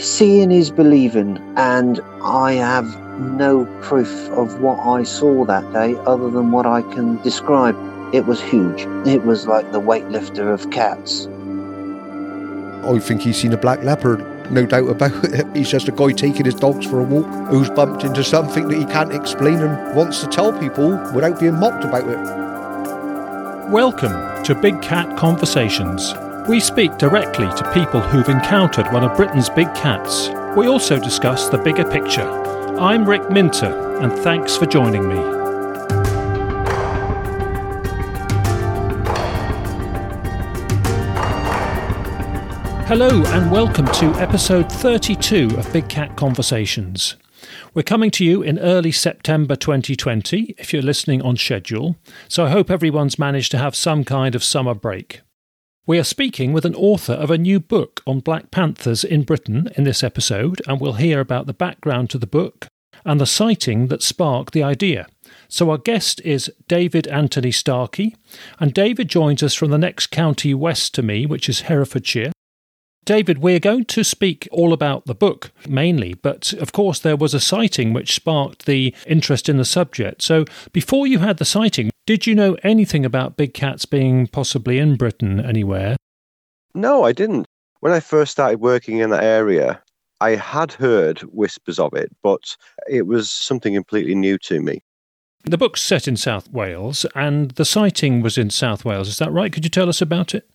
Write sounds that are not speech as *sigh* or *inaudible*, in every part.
Seeing is believing, and I have no proof of what I saw that day other than what I can describe. It was huge. It was like the weightlifter of cats. I think he's seen a black leopard, no doubt about *laughs* it. He's just a guy taking his dogs for a walk who's bumped into something that he can't explain and wants to tell people without being mocked about it. Welcome to Big Cat Conversations. We speak directly to people who've encountered one of Britain's big cats. We also discuss the bigger picture. I'm Rick Minter, and thanks for joining me. Hello, and welcome to episode 32 of Big Cat Conversations. We're coming to you in early September 2020, if you're listening on schedule, so I hope everyone's managed to have some kind of summer break. We are speaking with an author of a new book on Black Panthers in Britain in this episode, and we'll hear about the background to the book and the sighting that sparked the idea. So, our guest is David Anthony Starkey, and David joins us from the next county west to me, which is Herefordshire. David, we're going to speak all about the book mainly, but of course, there was a sighting which sparked the interest in the subject. So, before you had the sighting, did you know anything about big cats being possibly in Britain anywhere? No, I didn't. When I first started working in that area, I had heard whispers of it, but it was something completely new to me. The book's set in South Wales, and the sighting was in South Wales. Is that right? Could you tell us about it?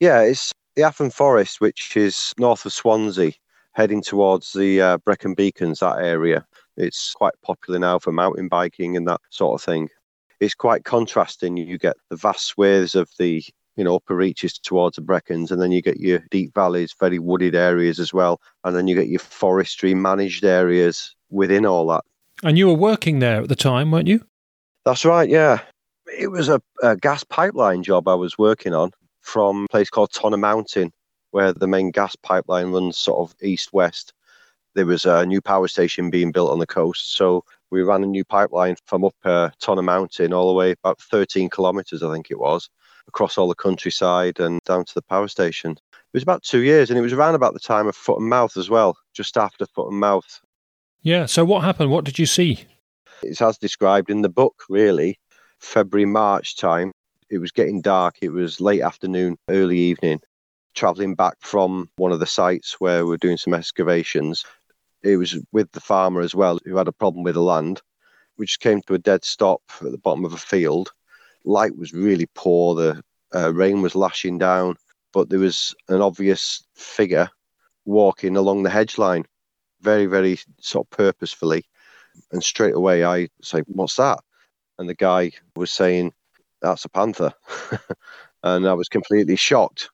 Yeah, it's the Afan Forest, which is north of Swansea, heading towards the uh, Brecon Beacons, that area. It's quite popular now for mountain biking and that sort of thing. It's quite contrasting. You get the vast swathes of the you know upper reaches towards the Brecons, and then you get your deep valleys, very wooded areas as well, and then you get your forestry managed areas within all that. And you were working there at the time, weren't you? That's right. Yeah, it was a, a gas pipeline job I was working on from a place called Tonner Mountain, where the main gas pipeline runs sort of east west. There was a new power station being built on the coast, so we ran a new pipeline from up uh, Tonner Mountain all the way about 13 kilometres, I think it was, across all the countryside and down to the power station. It was about two years, and it was around about the time of Foot and Mouth as well, just after Foot and Mouth. Yeah. So what happened? What did you see? It's as described in the book, really. February, March time. It was getting dark. It was late afternoon, early evening. Traveling back from one of the sites where we we're doing some excavations. It was with the farmer as well, who had a problem with the land. We just came to a dead stop at the bottom of a field. Light was really poor. The uh, rain was lashing down, but there was an obvious figure walking along the hedge line, very, very sort of purposefully. And straight away, I say, "What's that?" And the guy was saying, that's a panther. *laughs* and I was completely shocked.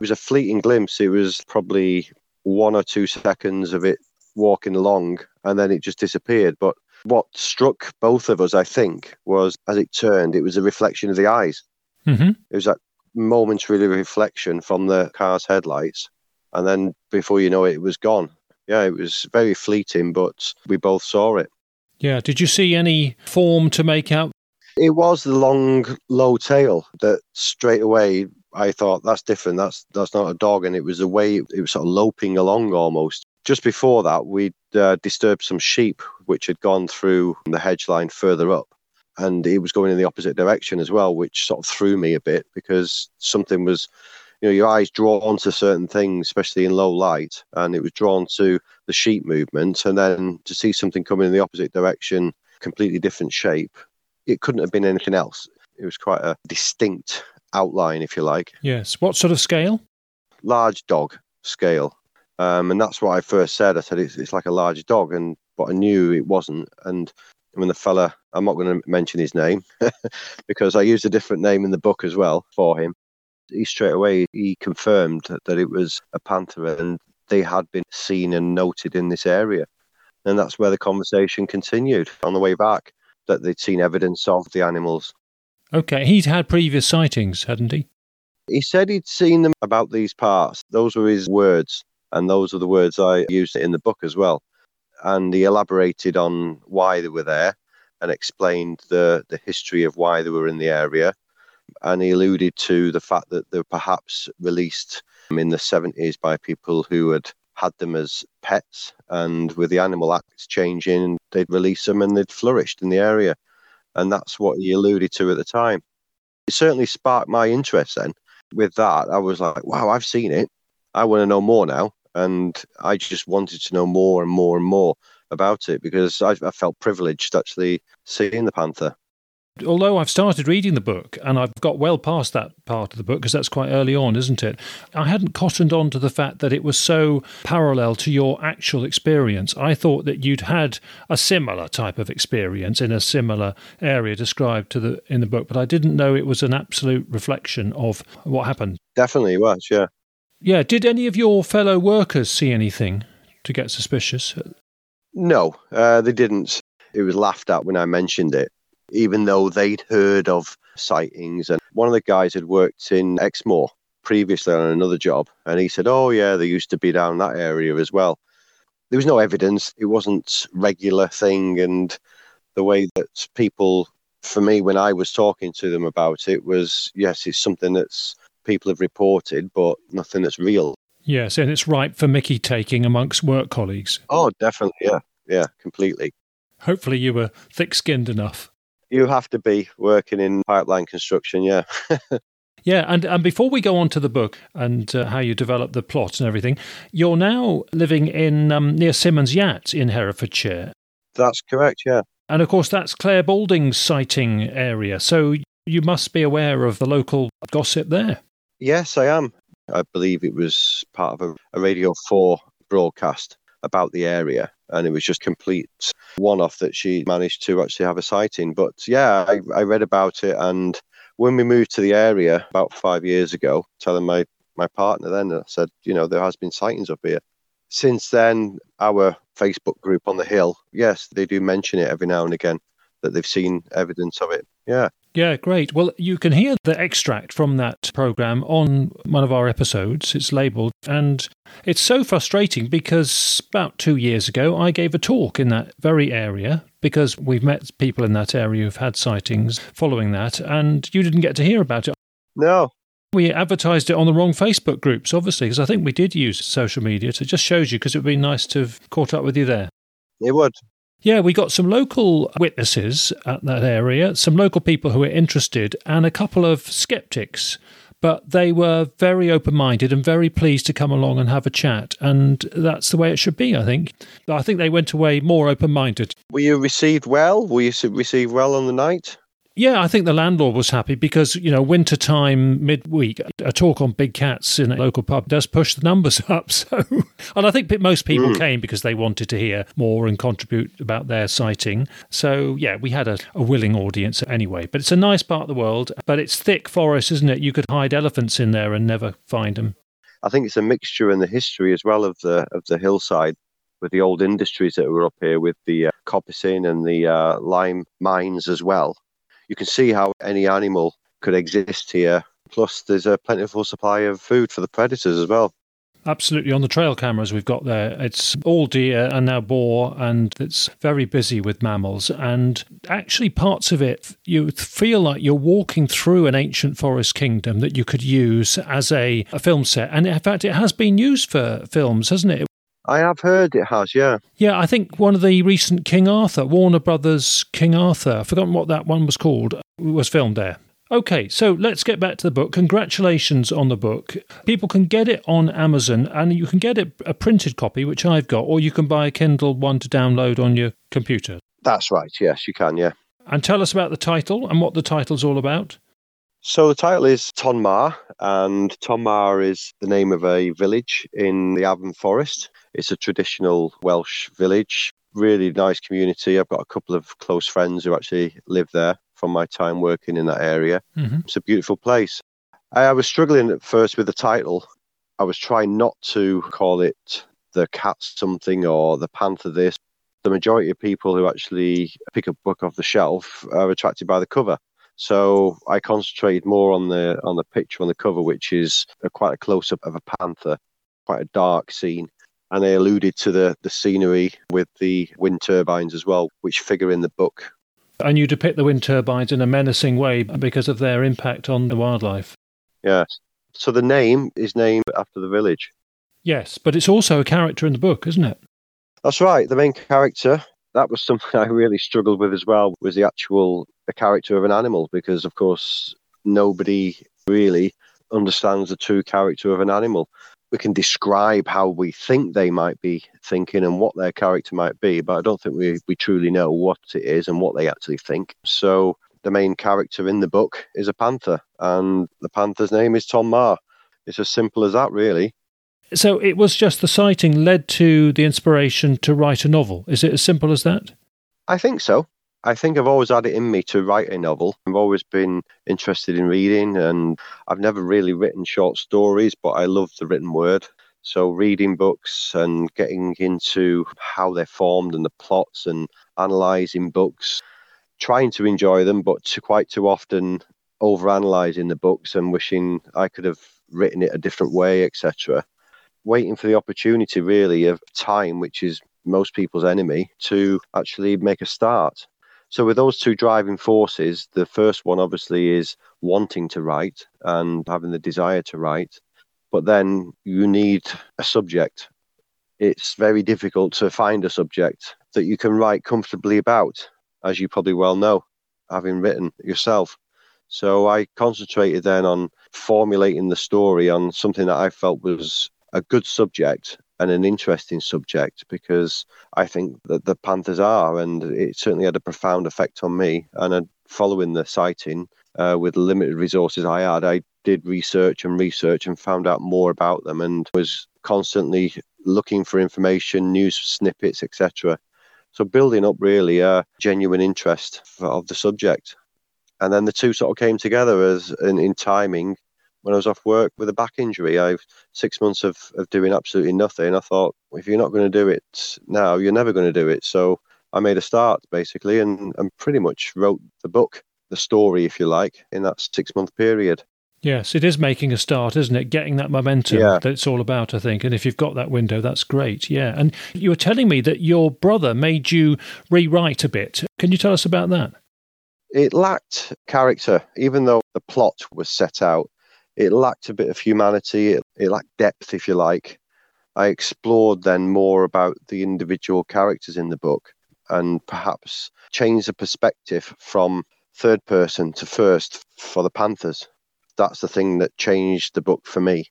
It was a fleeting glimpse. It was probably one or two seconds of it walking along and then it just disappeared. But what struck both of us, I think, was as it turned, it was a reflection of the eyes. Mm-hmm. It was that momentary reflection from the car's headlights. And then before you know it, it was gone. Yeah, it was very fleeting, but we both saw it. Yeah. Did you see any form to make out it was the long, low tail that straight away I thought that's different. That's that's not a dog, and it was the way it, was sort of loping along almost. Just before that, we'd uh, disturbed some sheep which had gone through the hedge line further up, and it was going in the opposite direction as well, which sort of threw me a bit because something was, you know, your eyes drawn to certain things, especially in low light, and it was drawn to the sheep movement, and then to see something coming in the opposite direction, completely different shape, it couldn't have been anything else. It was quite a distinct outline, if you like. Yes. What sort of scale? Large dog scale. Um, and that's what I first said. I said it's, it's like a large dog, and but I knew it wasn't. And when the fella, I'm not going to mention his name *laughs* because I used a different name in the book as well for him. He straight away he confirmed that it was a panther, and they had been seen and noted in this area. And that's where the conversation continued on the way back that they'd seen evidence of the animals. Okay, he'd had previous sightings, hadn't he? He said he'd seen them about these parts. Those were his words, and those are the words I used in the book as well. And he elaborated on why they were there and explained the, the history of why they were in the area. And he alluded to the fact that they were perhaps released in the 70s by people who had had them as pets, and with the Animal Acts changing, they'd release them and they'd flourished in the area. And that's what he alluded to at the time. It certainly sparked my interest then. With that, I was like, wow, I've seen it. I want to know more now. And I just wanted to know more and more and more about it because I, I felt privileged actually seeing the panther although I've started reading the book and I've got well past that part of the book because that's quite early on, isn't it? I hadn't cottoned on to the fact that it was so parallel to your actual experience. I thought that you'd had a similar type of experience in a similar area described to the in the book, but I didn't know it was an absolute reflection of what happened. Definitely was, yeah. Yeah. Did any of your fellow workers see anything to get suspicious? No, uh, they didn't. It was laughed at when I mentioned it even though they'd heard of sightings. And one of the guys had worked in Exmoor previously on another job, and he said, "Oh yeah, they used to be down that area as well." There was no evidence; it wasn't regular thing, and the way that people, for me, when I was talking to them about it, was yes, it's something that's people have reported, but nothing that's real. Yes, and it's ripe for Mickey taking amongst work colleagues. Oh, definitely, yeah, yeah, completely. Hopefully, you were thick-skinned enough. You have to be working in pipeline construction, yeah. *laughs* Yeah, and, and before we go on to the book and uh, how you develop the plot and everything, you're now living in um, near Symonds Yat in Herefordshire. That's correct, yeah. And of course, that's Clare Balding's sighting area. So you must be aware of the local gossip there. Yes, I am. I believe it was part of a, a Radio 4 broadcast about the area and it was just complete one off that she managed to actually have a sighting. But yeah, I, I read about it, and when we moved to the area about five years ago, telling my my partner then, I said, you know, there has been sightings up here. Since then, our Facebook group on the hill, yes, they do mention it every now and again that they've seen evidence of it. Yeah. Yeah, great. Well, you can hear the extract from that program on one of our episodes. It's labeled, and it's so frustrating because about two years ago, I gave a talk in that very area because we've met people in that area who've had sightings following that, and you didn't get to hear about it. No. We advertised it on the wrong Facebook groups, obviously, because I think we did use social media. So it just shows you because it would be nice to have caught up with you there. It would. Yeah, we got some local witnesses at that area, some local people who were interested, and a couple of skeptics. But they were very open minded and very pleased to come along and have a chat. And that's the way it should be, I think. I think they went away more open minded. Were you received well? Were you received well on the night? Yeah, I think the landlord was happy because, you know, winter time, midweek, a talk on big cats in a local pub does push the numbers *laughs* up. So, and I think most people mm. came because they wanted to hear more and contribute about their sighting. So, yeah, we had a, a willing audience anyway. But it's a nice part of the world, but it's thick forest, isn't it? You could hide elephants in there and never find them. I think it's a mixture in the history as well of the of the hillside with the old industries that were up here with the uh, coppicing and the uh, lime mines as well you can see how any animal could exist here. Plus, there's a plentiful supply of food for the predators as well. Absolutely. On the trail cameras we've got there, it's all deer and now boar, and it's very busy with mammals. And actually, parts of it, you feel like you're walking through an ancient forest kingdom that you could use as a, a film set. And in fact, it has been used for films, hasn't it? I have heard it has, yeah. Yeah, I think one of the recent King Arthur, Warner Brothers King Arthur, I've forgotten what that one was called, was filmed there. Okay, so let's get back to the book. Congratulations on the book. People can get it on Amazon and you can get it a printed copy, which I've got, or you can buy a Kindle one to download on your computer. That's right, yes, you can, yeah. And tell us about the title and what the title's all about. So the title is Tonmawr, and Tonmawr is the name of a village in the Afan Forest. It's a traditional Welsh village, really nice community. I've got a couple of close friends who actually live there from my time working in that area. Mm-hmm. It's a beautiful place. I, I was struggling at first with the title. I was trying not to call it the cat something or the panther this. The majority of people who actually pick a book off the shelf are attracted by the cover. So I concentrated more on the on the picture on the cover, which is a, quite a close up of a panther, quite a dark scene and they alluded to the, the scenery with the wind turbines as well, which figure in the book. And you depict the wind turbines in a menacing way because of their impact on the wildlife. Yes. So the name is named after the village. Yes, but it's also a character in the book, isn't it? That's right. The main character. That was something *laughs* I really struggled with as well. Was the actual the character of an animal because, of course, nobody really understands the true character of an animal. We can describe how we think they might be thinking and what their character might be, but I don't think we, we truly know what it is and what they actually think. So the main character in the book is a panther, and the panther's name is Tonmawr. It's as simple as that, really. So it was just the sighting led to the inspiration to write a novel. Is it as simple as that? I think so. I think I've always had it in me to write a novel. I've always been interested in reading, and I've never really written short stories, but I love the written word. So, reading books and getting into how they're formed and the plots and analysing books, trying to enjoy them, but to quite too often overanalyzing the books and wishing I could have written it a different way, etc. Waiting for the opportunity, really, of time, which is most people's enemy, to actually make a start. So, with those two driving forces, the first one obviously is wanting to write and having the desire to write, but then you need a subject. It's very difficult to find a subject that you can write comfortably about, as you probably well know, having written yourself. So, I concentrated then on formulating the story on something that I felt was a good subject and an interesting subject because I think that the Panthers are, and it certainly had a profound effect on me. And following the sighting, uh, with limited resources I had, I did research and research and found out more about them and was constantly looking for information, news snippets, etc. So building up really a genuine interest for, of the subject. And then the two sort of came together as in, in timing when I was off work with a back injury. I've six months of, of doing absolutely nothing. I thought, if you're not going to do it now, you're never going to do it. So I made a start basically and, and pretty much wrote the book, the story, if you like, in that six month period. Yes, it is making a start, isn't it? Getting that momentum yeah. that it's all about, I think. And if you've got that window, that's great. Yeah. And you were telling me that your brother made you rewrite a bit. Can you tell us about that? It lacked character, even though the plot was set out it lacked a bit of humanity, it, it lacked depth, if you like. I explored then more about the individual characters in the book and perhaps changed the perspective from third person to first for the Panthers. That's the thing that changed the book for me.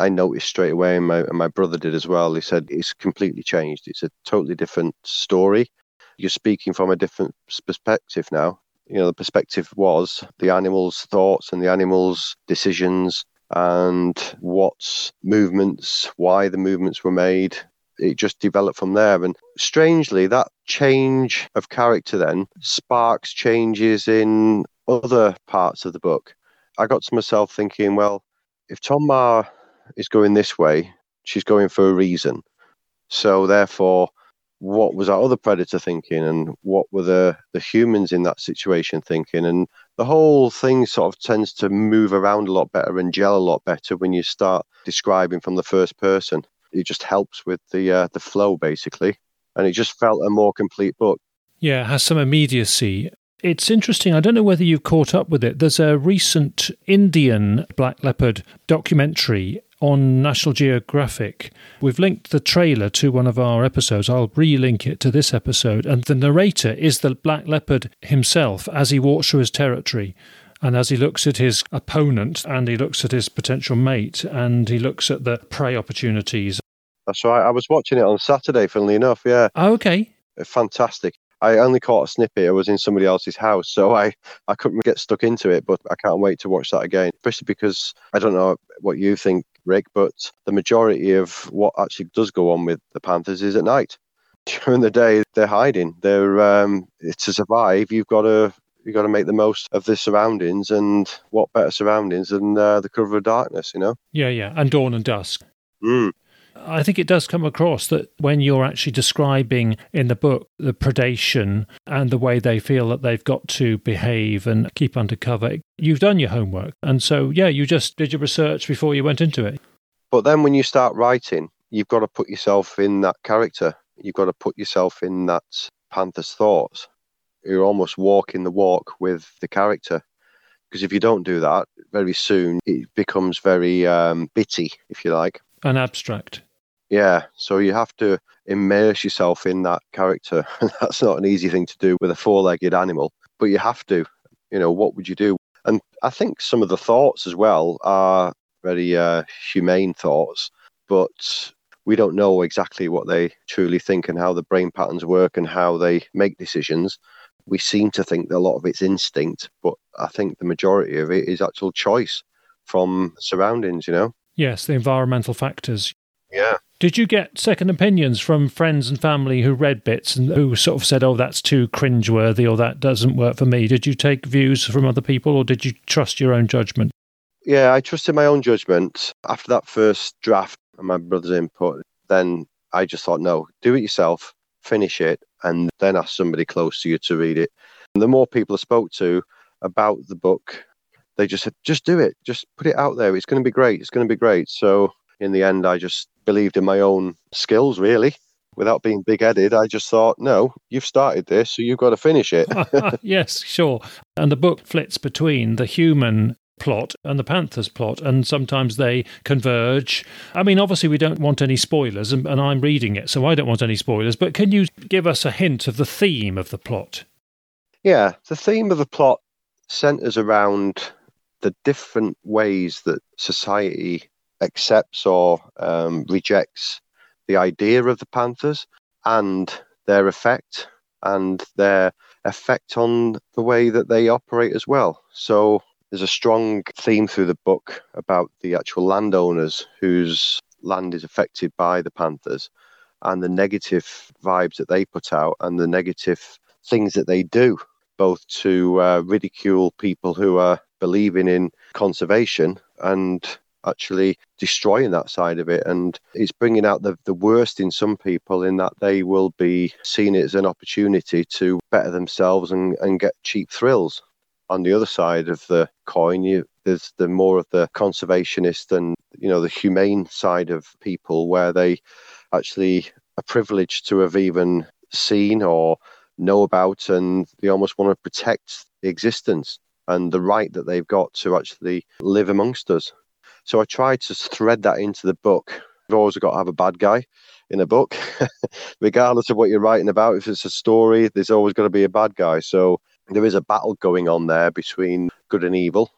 I noticed straight away, and my, and my brother did as well. He said it's completely changed. It's a totally different story. You're speaking from a different perspective now you know the perspective was the animal's thoughts and the animal's decisions and what movements why the movements were made. It just developed from there. And strangely that change of character then sparks changes in other parts of the book. I got to myself thinking well if Tonmawr is going this way she's going for a reason. So therefore what was our other predator thinking and what were the, the humans in that situation thinking and the whole thing sort of tends to move around a lot better and gel a lot better when you start describing from the first person it just helps with the uh, the flow basically and it just felt a more complete book yeah it has some immediacy it's interesting. I don't know whether you've caught up with it. There's a recent Indian black leopard documentary on National Geographic. We've linked the trailer to one of our episodes. I'll re-link it to this episode. And the narrator is the black leopard himself as he walks through his territory. And as he looks at his opponent and he looks at his potential mate and he looks at the prey opportunities. That's right. I was watching it on Saturday, funnily enough. Yeah. Oh, okay. Uh, fantastic. I only caught a snippet. I was in somebody else's house, so I, I couldn't get stuck into it. But I can't wait to watch that again, especially because I don't know what you think, Rick, but the majority of what actually does go on with the Panthers is at night. *laughs* During the day, they're hiding. They're um, to survive. You've got to you've got to make the most of the surroundings, and what better surroundings than uh, the cover of darkness, you know? Yeah, yeah, and dawn and dusk. Mm. I think it does come across that when you're actually describing in the book the predation and the way they feel that they've got to behave and keep under cover, you've done your homework. And so, yeah, you just did your research before you went into it. But then when you start writing, you've got to put yourself in that character. You've got to put yourself in that panther's thoughts. You're almost walking the walk with the character. Because if you don't do that, very soon it becomes very um, bitty, if you like. And abstract Yeah, so you have to immerse yourself in that character. *laughs* That's not an easy thing to do with a four legged animal, but you have to. You know, what would you do? And I think some of the thoughts as well are very uh, humane thoughts, but we don't know exactly what they truly think and how the brain patterns work and how they make decisions. We seem to think that a lot of it's instinct, but I think the majority of it is actual choice from surroundings, you know? Yes, the environmental factors. Yeah. Did you get second opinions from friends and family who read bits and who sort of said, oh, that's too cringeworthy or that doesn't work for me? Did you take views from other people or did you trust your own judgment? Yeah, I trusted my own judgment. After that first draft and my brother's input, then I just thought, no, do it yourself, finish it, and then ask somebody close to you to read it. And the more people I spoke to about the book, they just said, just do it, just put it out there. It's going to be great. It's going to be great. So in the end, I just believed in my own skills, really. Without being big headed, I just thought, no, you've started this, so you've got to finish it. *laughs* yes, sure. And the book flits between the human plot and the Panthers plot, and sometimes they converge. I mean, obviously, we don't want any spoilers, and, and, I'm reading it, so I don't want any spoilers, but can you give us a hint of the theme of the plot? Yeah, the theme of the plot centers around the different ways that society accepts or um, rejects the idea of the Panthers and their effect and their effect on the way that they operate as well. So there's a strong theme through the book about the actual landowners whose land is affected by the Panthers and the negative vibes that they put out and the negative things that they do, both to uh, ridicule people who are believing in conservation and actually destroying that side of it. And it's bringing out the, the worst in some people in that they will be seeing it as an opportunity to better themselves and, and get cheap thrills. On the other side of the coin, you, there's the more of the conservationist and you know the humane side of people where they actually are privileged to have even seen or know about and they almost want to protect the existence and the right that they've got to actually live amongst us. So I tried to thread that into the book. You've always got to have a bad guy in a book, *laughs* regardless of what you're writing about. If it's a story, there's always got to be a bad guy. So there is a battle going on there between good and evil.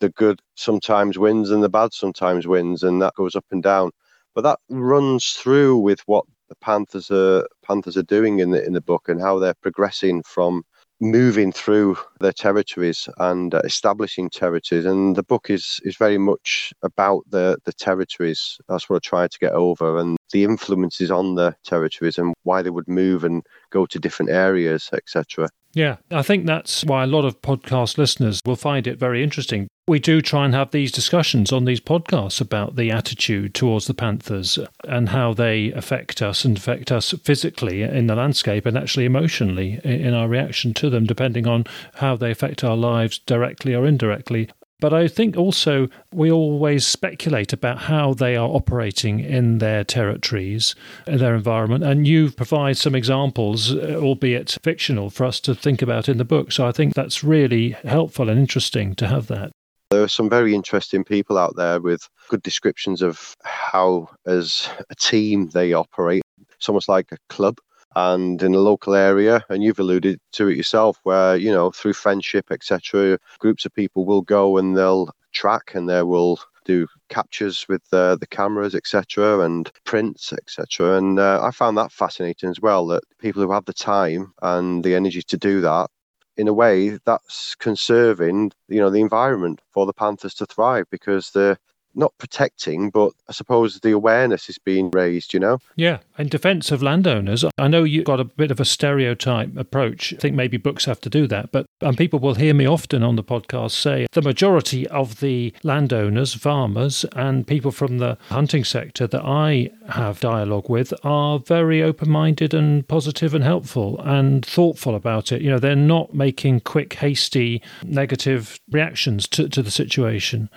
The good sometimes wins and the bad sometimes wins, and that goes up and down. But that runs through with what the Panthers are Panthers are doing in the in the book and how they're progressing from moving through their territories and uh, establishing territories. And the book is is very much about the the territories. That's what I tried to get over, and the influences on the territories and why they would move and go to different areas, etc. Yeah, I think that's why a lot of podcast listeners will find it very interesting. We do try and have these discussions on these podcasts about the attitude towards the Panthers and how they affect us and affect us physically in the landscape and actually emotionally in our reaction to them, depending on how they affect our lives directly or indirectly. But I think also we always speculate about how they are operating in their territories, their environment. And you provide some examples, uh, albeit fictional, for us to think about in the book. So I think that's really helpful and interesting to have that. There are some very interesting people out there with good descriptions of how, as a team, they operate. It's almost like a club and in a local area and you've alluded to it yourself where you know through friendship etc groups of people will go and they'll track and they will do captures with uh, the cameras etc and prints etc and uh, i found that fascinating as well that people who have the time and the energy to do that in a way that's conserving you know the environment for the panthers to thrive because they're not protecting, but I suppose the awareness is being raised, you know? Yeah. In defense of landowners, I know you've got a bit of a stereotype approach. I think maybe books have to do that. But and people will hear me often on the podcast say the majority of the landowners, farmers, and people from the hunting sector that I have dialogue with are very open minded and positive and helpful and thoughtful about it. You know, they're not making quick, hasty, negative reactions to, to the situation.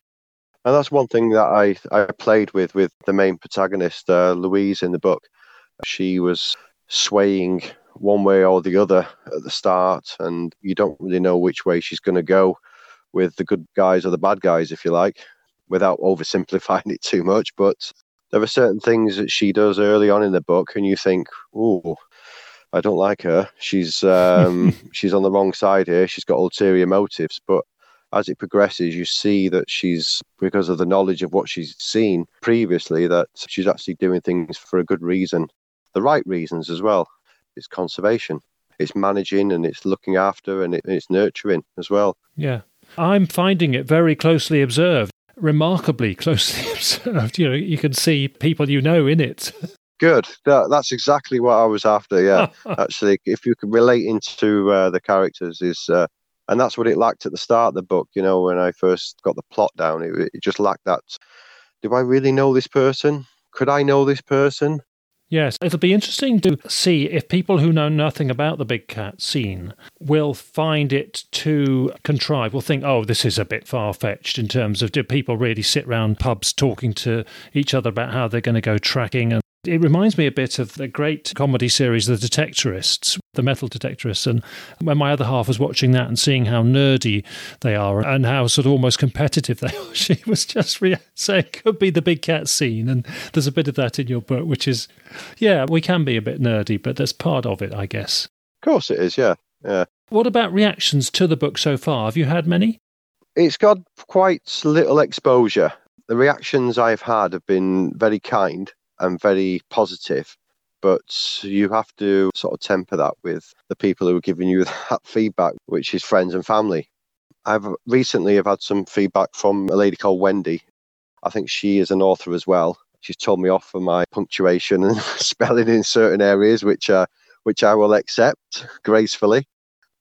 And that's one thing that I, I played with with the main protagonist, uh, Louise, in the book. She was swaying one way or the other at the start, and you don't really know which way she's going to go with the good guys or the bad guys, if you like, without oversimplifying *laughs* it too much. But there are certain things that she does early on in the book, and you think, "Oh, I don't like her. She's *laughs* um, she's on the wrong side here. She's got ulterior motives." But as it progresses, you see that she's because of the knowledge of what she's seen previously that she's actually doing things for a good reason, the right reasons as well. It's conservation, it's managing, and it's looking after, and it's nurturing as well. Yeah, I'm finding it very closely observed remarkably closely *laughs* observed. You know, you can see people you know in it. Good. That, that's exactly what I was after. Yeah, *laughs* actually, if you can relate into uh, the characters, is uh, and that's what it lacked at the start of the book. You know, when I first got the plot down, it, it just lacked that. Do I really know this person? Could I know this person? Yes, it'll be interesting to see if people who know nothing about the big cat scene will find it too contrived, will think, oh, this is a bit far fetched in terms of do people really sit around pubs talking to each other about how they're going to go tracking and it reminds me a bit of the great comedy series, The Detectorists, The Metal Detectorists. And when my other half was watching that and seeing how nerdy they are and how sort of almost competitive they are, *laughs* she was just re- saying, could be the big cat scene. And there's a bit of that in your book, which is, yeah, we can be a bit nerdy, but that's part of it, I guess. Of course it is, yeah. Yeah. What about reactions to the book so far? Have you had many? It's got quite little exposure. The reactions I've had have been very kind and very positive. But you have to sort of temper that with the people who are giving you *laughs* that feedback, which is friends and family. I've recently have had some feedback from a lady called Wendy. I think she is an author as well. She's told me off for my punctuation *laughs* and spelling in certain areas, which uh, which I will accept gracefully,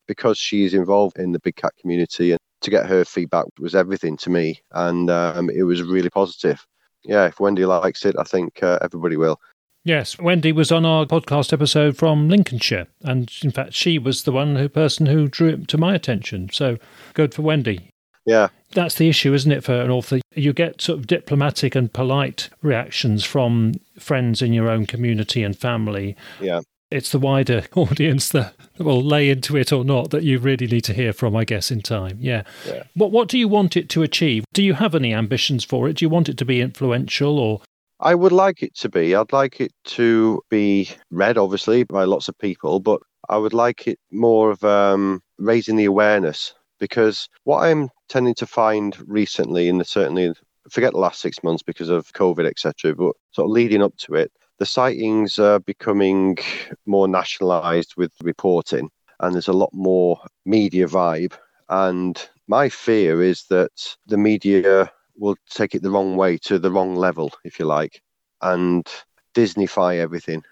because she is involved in the big cat community. And to get her feedback was everything to me, and um, it was really positive yeah, if Wendy likes it, I think uh, everybody will. Yes, Wendy was on our podcast episode from Lincolnshire, and in fact, she was the one who person who drew it to my attention. So good for Wendy. Yeah, that's the issue, isn't it, for an author? You get sort of diplomatic and polite reactions from friends in your own community and family. Yeah, it's the wider *laughs* audience that will lay into it or not that you really need to hear from, I guess, in time. Yeah. yeah. What What do you want it to achieve? Do you have any ambitions for it? Do you want it to be influential or? I would like it to be. I'd like it to be read, obviously, by lots of people, but I would like it more of um, raising the awareness because what I'm tending to find recently, and certainly forget the last six months because of COVID, etc., but sort of leading up to it, the sightings are becoming more nationalised with reporting, and there's a lot more media vibe. And my fear is that the media will take it the wrong way to the wrong level, if you like, and Disneyfy everything.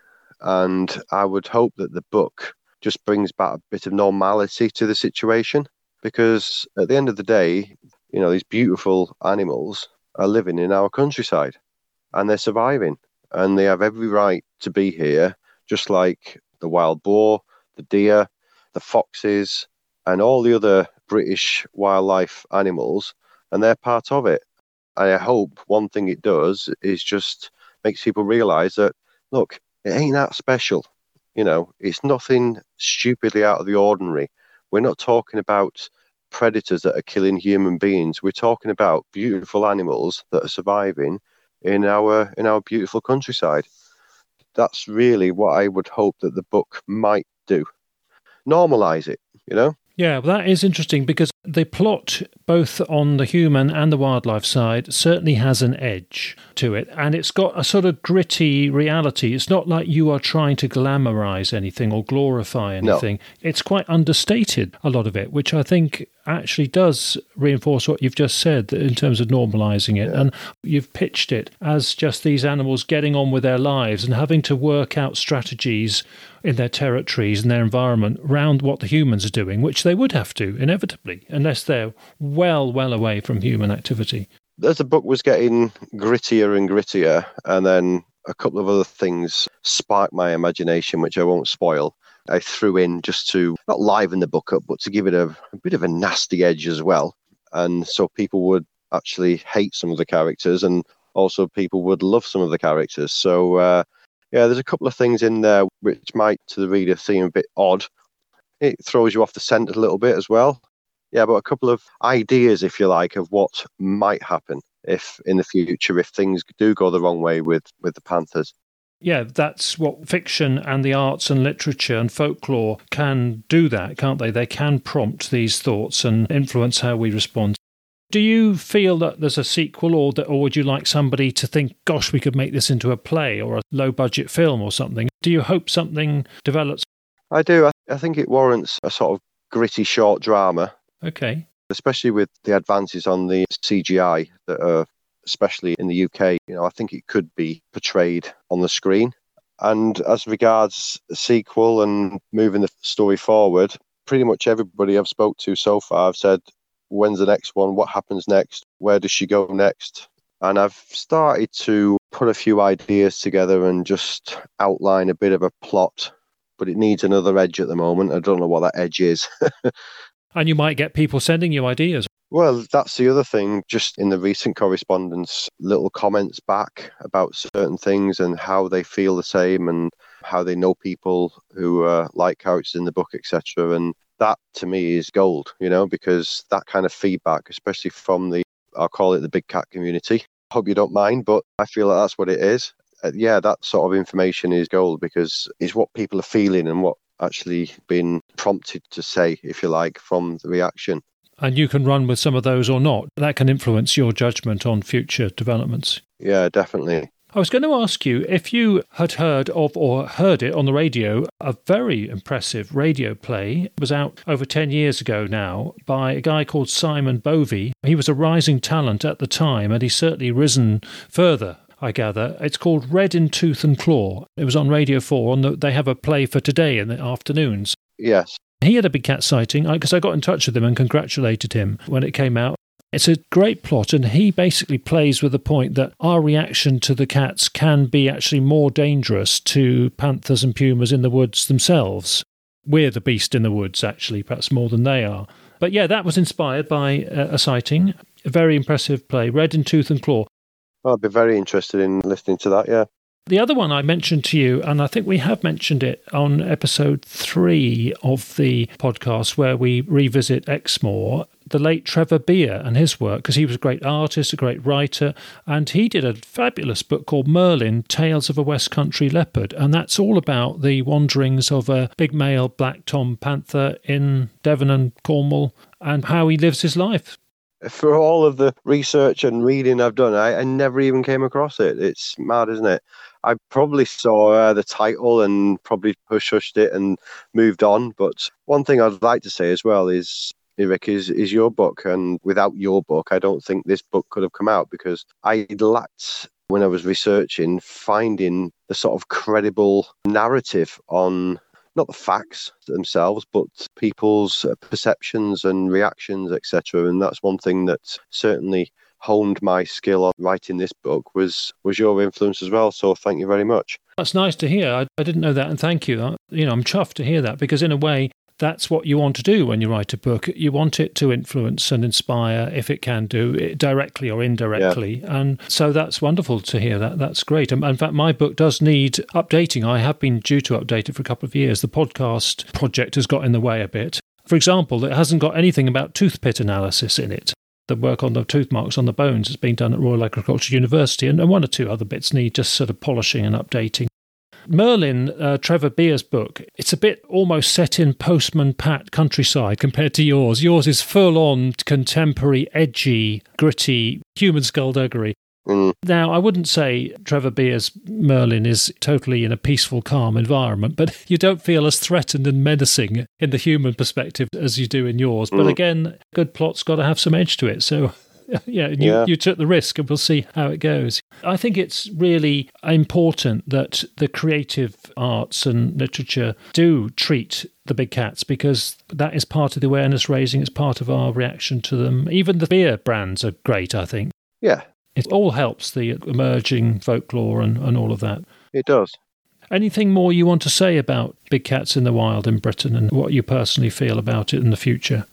And I would hope that the book just brings back a bit of normality to the situation because at the end of the day, you know, these beautiful animals are living in our countryside and they're surviving and they have every right to be here, just like the wild boar, the deer, the foxes, and all the other British wildlife animals, and they're part of it. And I hope one thing it does is just makes people realise that look, it ain't that special. You know, it's nothing stupidly out of the ordinary. We're not talking about predators that are killing human beings. We're talking about beautiful animals that are surviving in our in our beautiful countryside. That's really what I would hope that the book might do. Normalize it, you know? Yeah, well, that is interesting because the plot, both on the human and the wildlife side, certainly has an edge to it. And it's got a sort of gritty reality. It's not like you are trying to glamorize anything or glorify anything. No. It's quite understated, a lot of it, which I think actually does reinforce what you've just said in terms of normalizing it. Yeah. And you've pitched it as just these animals getting on with their lives and having to work out strategies in their territories and their environment around what the humans are doing, which they would have to inevitably, unless they're well, well away from human activity. As the book was getting grittier and grittier, and then a couple of other things sparked my imagination, which I won't spoil. I threw in just to not liven the book up, but to give it a, a bit of a nasty edge as well. And so people would actually hate some of the characters, and also people would love some of the characters. So, uh, yeah, there's a couple of things in there which might, to the reader, seem a bit odd. It throws you off the scent a little bit as well. Yeah, but a couple of ideas, if you like, of what might happen if in the future if things do go the wrong way with with the panthers yeah, that's what fiction and the arts and literature and folklore can do that, can't they? They can prompt these thoughts and influence how we respond. Do you feel that there's a sequel, or that, or would you like somebody to think, "Gosh, we could make this into a play or a low-budget film or something"? Do you hope something develops? I do. I think it warrants a sort of gritty short drama. Okay. Especially with the advances on the CGI that are especially in the UK, you know, I think it could be portrayed on the screen. And as regards sequel and moving the story forward, pretty much everybody I've spoke to so far have said, when's the next one? What happens next? Where does she go next? And I've started to put a few ideas together and just outline a bit of a plot, but it needs another edge at the moment. I don't know what that edge is. *laughs* and you might get people sending you ideas. Well, that's the other thing. Just in the recent correspondence, little comments back about certain things and how they feel the same and how they know people who uh, like characters in the book, etc. And that to me is gold, you know, because that kind of feedback, especially from the, I'll call it the big cat community. Hope you don't mind, but I feel like that's what it is. Uh, yeah, that sort of information is gold because it's what people are feeling and what actually been prompted to say, if you like, from the reaction and you can run with some of those or not. That can influence your judgment on future developments. Yeah, definitely. I was going to ask you if you had heard of or heard it on the radio. A very impressive radio play it was out over 10 years ago now by a guy called Simon Bovey. He was a rising talent at the time and he's certainly risen further I gather. It's called Red in Tooth and Claw. It was on Radio 4, and the, they have a play for today in the afternoons. Yes. He had a big cat sighting because I, I got in touch with him and congratulated him when it came out. It's a great plot, and he basically plays with the point that our reaction to the cats can be actually more dangerous to panthers and pumas in the woods themselves. We're the beast in the woods, actually, perhaps more than they are. But yeah, that was inspired by a, a sighting. A very impressive play, Red in Tooth and Claw. I'd be very interested in listening to that, yeah. The other one I mentioned to you, and I think we have mentioned it on episode three of the podcast where we revisit Exmoor, the late Trevor Beer and his work, because he was a great artist, a great writer, and he did a fabulous book called Merlin Tales of a West Country Leopard. And that's all about the wanderings of a big male black tom panther in Devon and Cornwall and how he lives his life for all of the research and reading I've done, I, I, never even came across it. It's mad, isn't it? I probably saw uh, the title and probably push hushed it and moved on. But one thing I'd like to say as well is Eric, is, is your book. And without your book, I don't think this book could have come out because I lacked, when I was researching, finding the sort of credible narrative on not the facts themselves, but people's perceptions and reactions, etc. And that's one thing that certainly honed my skill on writing this book was was your influence as well. So thank you very much. That's nice to hear. I, I didn't know that, and thank you. I, you know, I'm chuffed to hear that because in a way, that's what you want to do when you write a book. You want it to influence and inspire, if it can do it directly or indirectly. Yeah. And so that's wonderful to hear that. That's great. And In fact, my book does need updating. I have been due to update it for a couple of years. The podcast project has got in the way a bit. For example, it hasn't got anything about tooth pit analysis in it the work on the tooth marks on the bones has been done at Royal Agricultural University, and, and one or two other bits need just sort of polishing and updating. Merlin, uh, Trevor Beer's book, it's a bit almost set in postman Pat countryside compared to yours. Yours is full on contemporary, edgy, gritty, human skullduggery. Mm. Now, I wouldn't say Trevor Beer's Merlin is totally in a peaceful, calm environment, but *laughs* you don't feel as threatened and menacing in the human perspective as you do in yours. Mm. But again, good plot's got to have some edge to it. So *laughs* yeah, you, yeah. you took the risk and we'll see how it goes. I think it's really important that the creative arts and literature do treat the big cats because that is part of the awareness raising, it's part of our reaction to them. Even the beer brands are great, I think. Yeah, it all helps the emerging folklore and, and all of that. It does. Anything more you want to say about big cats in the wild in Britain and what you personally feel about it in the future?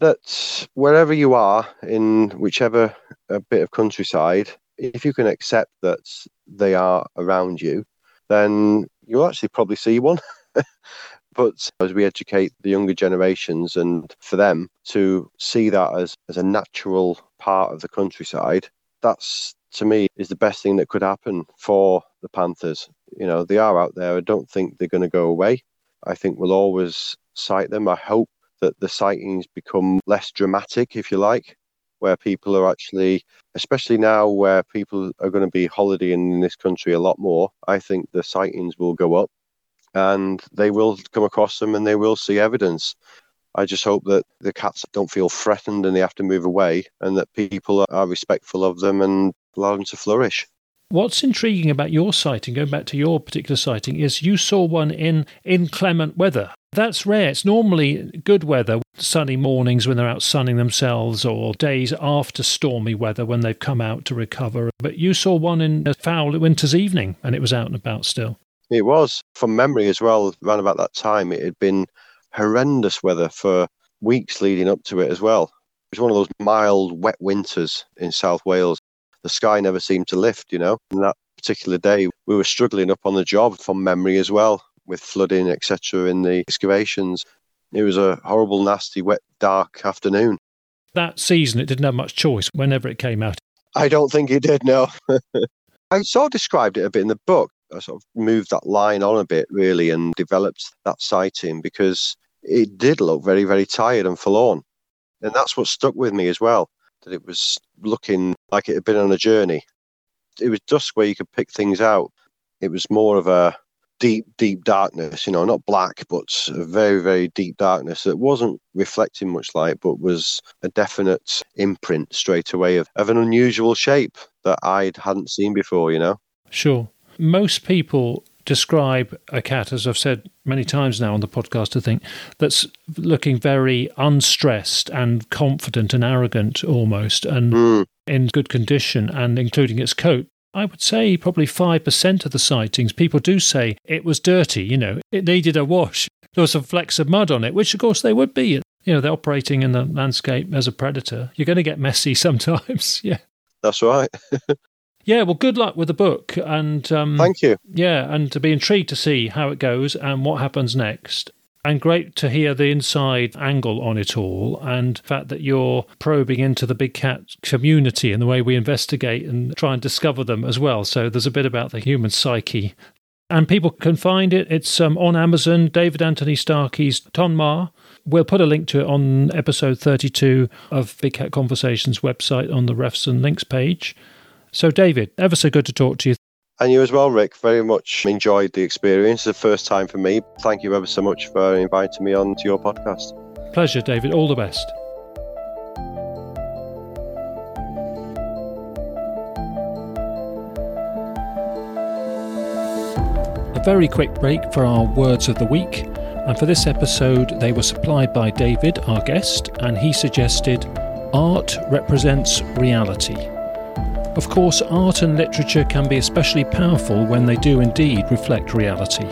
That wherever you are in whichever uh, bit of countryside, if you can accept that they are around you, then you'll actually probably see one. *laughs* but as we educate the younger generations and for them to see that as, as a natural part of the countryside, That's to me is the best thing that could happen for the Panthers. You know, they are out there. I don't think they're going to go away. I think we'll always sight them. I hope that the sightings become less dramatic, if you like, where people are actually, especially now where people are going to be holidaying in this country a lot more, I think the sightings will go up and they will come across them and they will see evidence. I just hope that the cats don't feel threatened and they have to move away and that people are respectful of them and allow them to flourish. What's intriguing about your sighting, going back to your particular sighting, is you saw one in inclement weather. That's rare. It's normally good weather, sunny mornings when they're out sunning themselves, or days after stormy weather when they've come out to recover. But you saw one in a foul winter's evening and it was out and about still. It was, from memory as well, around about that time, it had been horrendous weather for weeks leading up to it as well. It was one of those mild, wet winters in South Wales. The sky never seemed to lift, you know. And that particular day, we were struggling up on the job from memory as well, with flooding, etc., in the excavations. It was a horrible, nasty, wet, dark afternoon. That season, it didn't have much choice whenever it came out. I don't think it did, no. *laughs* I sort of described it a bit in the book. I sort of moved that line on a bit, really, and developed that sighting because it did look very, very tired and forlorn. And that's what stuck with me as well, that it was looking like it had been on a journey. It was dusk where you could pick things out. It was more of a deep, deep darkness, you know, not black, but a very, very deep darkness that wasn't reflecting much light, but was a definite imprint straight away of, of an unusual shape that I hadn't seen before, you know. Sure. Most people describe a cat, as I've said many times now on the podcast, I think, that's looking very unstressed and confident and arrogant almost and mm. in good condition and including its coat. I would say probably 5% of the sightings, people do say it was dirty, you know, it needed a wash. There was some flecks of mud on it, which of course they would be. You know, they're operating in the landscape as a predator. You're going to get messy *laughs* sometimes. yeah. That's right. *laughs* Yeah, well, good luck with the book, and um, thank you. Yeah, and to be intrigued to see how it goes and what happens next. And great to hear the inside angle on it all, and the fact that you're probing into the big cat community and the way we investigate and try and discover them as well. So there's a bit about the human psyche. And people can find it. It's um, on Amazon, David Anthony Starkey's Tonmawr. We'll put a link to it on episode 32 of Big Cat Conversations website on the refs and links page. So, David, ever so good to talk to you. And you as well, Rick. Very much enjoyed the experience. The first time for me. Thank you ever so much for inviting me on to your podcast. Pleasure, David. All the best. A very quick break for our words of the week. And for this episode, they were supplied by David, our guest, and he suggested art represents reality. Of course, art and literature can be especially powerful when they do indeed reflect reality.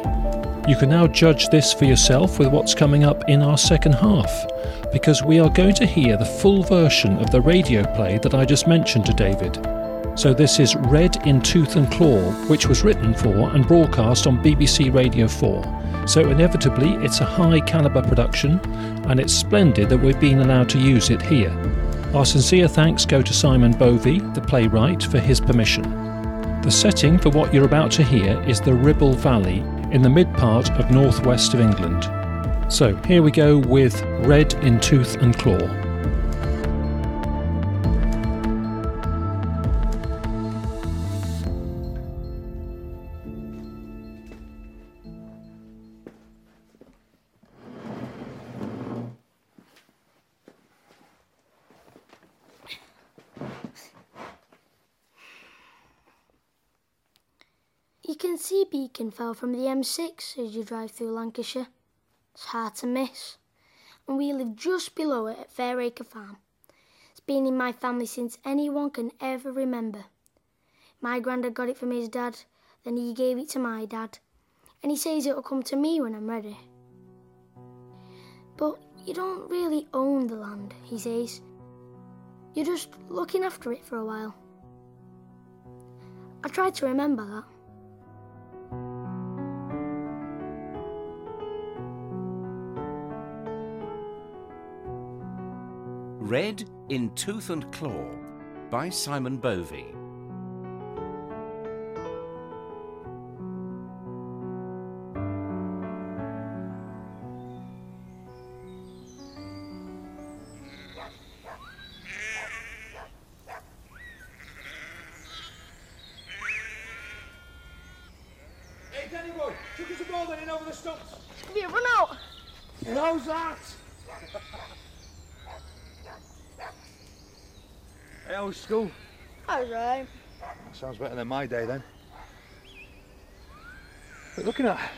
You can now judge this for yourself with what's coming up in our second half, because we are going to hear the full version of the radio play that I just mentioned to David. So, this is Red in Tooth and Claw, which was written for and broadcast on BBC Radio 4. So, inevitably, it's a high calibre production, and it's splendid that we've been allowed to use it here. Our sincere thanks go to Simon Bovey, the playwright, for his permission. The setting for what you're about to hear is the Ribble Valley in the mid part of northwest of England. So here we go with Red in Tooth and Claw. See Beacon fell from the M6 as you drive through Lancashire. It's hard to miss. And we live just below it at Fairacre Farm. It's been in my family since anyone can ever remember. My granddad got it from his dad, then he gave it to my dad, and he says it'll come to me when I'm ready. But you don't really own the land, he says. You're just looking after it for a while. I tried to remember that. Red in Tooth and Claw by Simon Bovey. Sounds better than my day then. What looking at?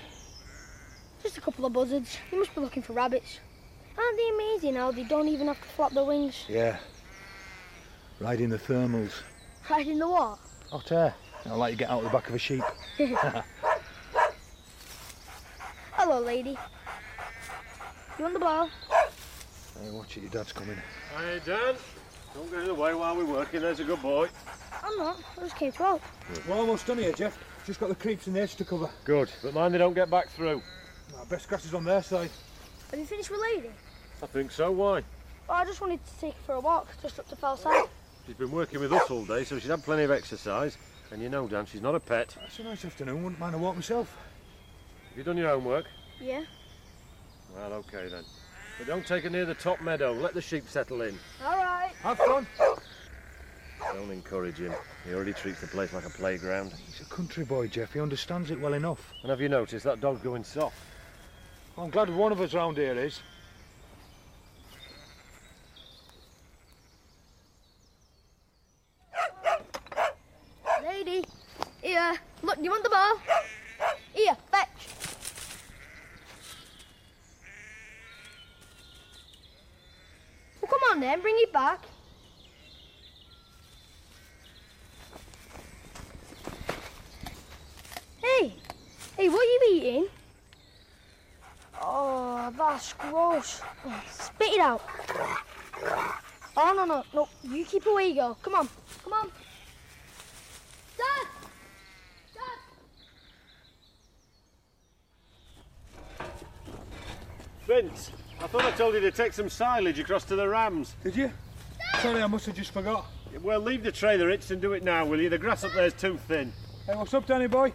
Just a couple of buzzards. You must be looking for rabbits. Aren't they amazing how they don't even have to flap their wings? Yeah. Riding the thermals. Riding the what? Hot air. I'll let you get out of the back of a sheep. *laughs* Hello, lady. You want the ball? Hey, watch it, your dad's coming. Hey, Dan. Don't get in the way while we're working. There's a good boy. I'm not. I just came to help. We're almost done here, Jeff. Just got the creeps and the edge to cover. Good. But mind they don't get back through. Nah, best grass is on their side. Have you finished with lady? I think so. Why? Well, I just wanted to take her for a walk, just up to Fellside. She's been working with us all day, so she's had plenty of exercise. And you know, Dan, she's not a pet. Ah, it's a nice afternoon. Wouldn't mind a walk myself. Have you done your homework? Yeah. Well, okay then. But don't take her near the top meadow. Let the sheep settle in. All right. Have fun. Don't encourage him. He already treats the place like a playground. He's a country boy, Jeff. He understands it well enough. And have you noticed that dog's going soft? I'm glad one of us round here is. Lady. Here. Look, you want the ball? Here, fetch. Well, come on then, bring it back. Hey, hey, what are you eating? Oh, that's gross. Oh, spit it out. Oh, no, no, no. You keep away, you go. Come on, come on. Dad! Dad! Vince, I thought I told you to take some silage across to the rams. Did you? Sorry, I must have just forgot. Well, leave the trailer hitched and do it now, will you? The grass up there's too thin. Hey, what's up, Danny boy?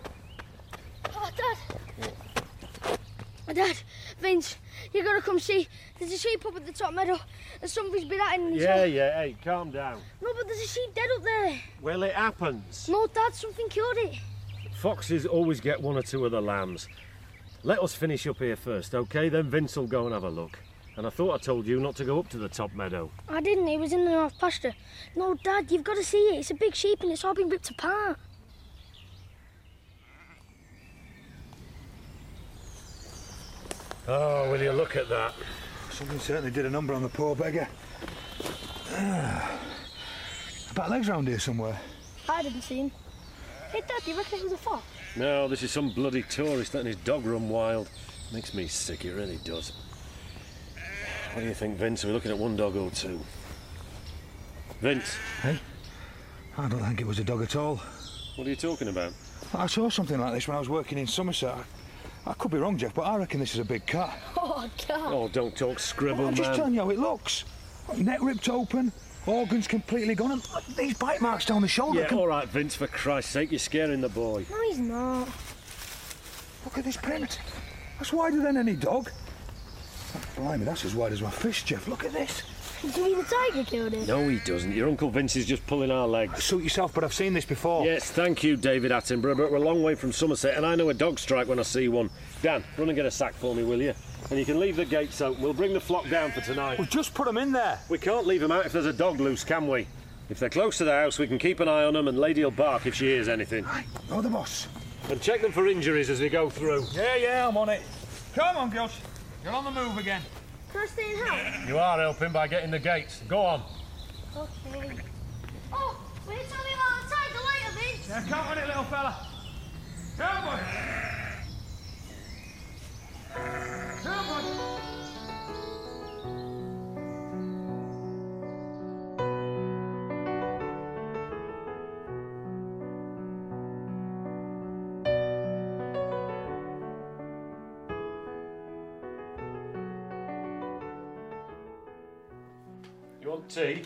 Dad! Dad, Vince, you gotta come see. There's a sheep up at the top meadow, and something's been at him. Yeah, yeah, hey, calm down. No, but there's a sheep dead up there. Well, it happens. No, Dad, something killed it. Foxes always get one or two of the lambs. Let us finish up here first, okay? Then Vince will go and have a look. And I thought I told you not to go up to the top meadow. I didn't. It was in the north pasture. No, Dad, you've got to see it. It's a big sheep, and it's all been ripped apart. Oh, will you look at that? Something certainly did a number on the poor beggar. Ah. About legs round here somewhere. I didn't see him. Hey, Dad, do you reckon it was a fox? No, this is some bloody tourist letting his dog run wild. Makes me sick, it really does. What do you think, Vince? Are we looking at one dog or two? Vince, Hey? I don't think it was a dog at all. what are you talking about? I saw something like this when I was working in Somerset. I, I could be wrong, Jeff, but I reckon this is a big cat. *laughs* Oh, God. Oh, don't talk scribble, I'm just man. telling you how it looks. Neck ripped open, organs completely gone, and look, these bite marks down the shoulder. Yeah, com- all right, Vince, for Christ's sake, you're scaring the boy. No, he's not. Look at this print. That's wider than any dog. Blimey, that's as wide as my fist, Jeff. Look at this. Do you mean the tiger killed it? No, he doesn't. Your Uncle Vince is just pulling our legs. Suit yourself, but I've seen this before. Yes, thank you, David Attenborough, but we're a long way from Somerset, and I know a dog strike when I see one. Dan, run and get a sack for me, will you? And you can leave the gates open. We'll bring the flock down for tonight. We've just put them in there. We can't leave them out if there's a dog loose, can we? If they're close to the house, we can keep an eye on them, and Lady'll bark if she hears anything. Aye, you're the boss. And check them for injuries as we go through. Yeah, yeah, I'm on it. Come on, girls. You're on the move again. Can I stay in house? You are helping by getting the gates. Go on. Okay. Oh, will you tell me about the tiger later, Vince? Yeah, count on it, little fella. Come on. You tea?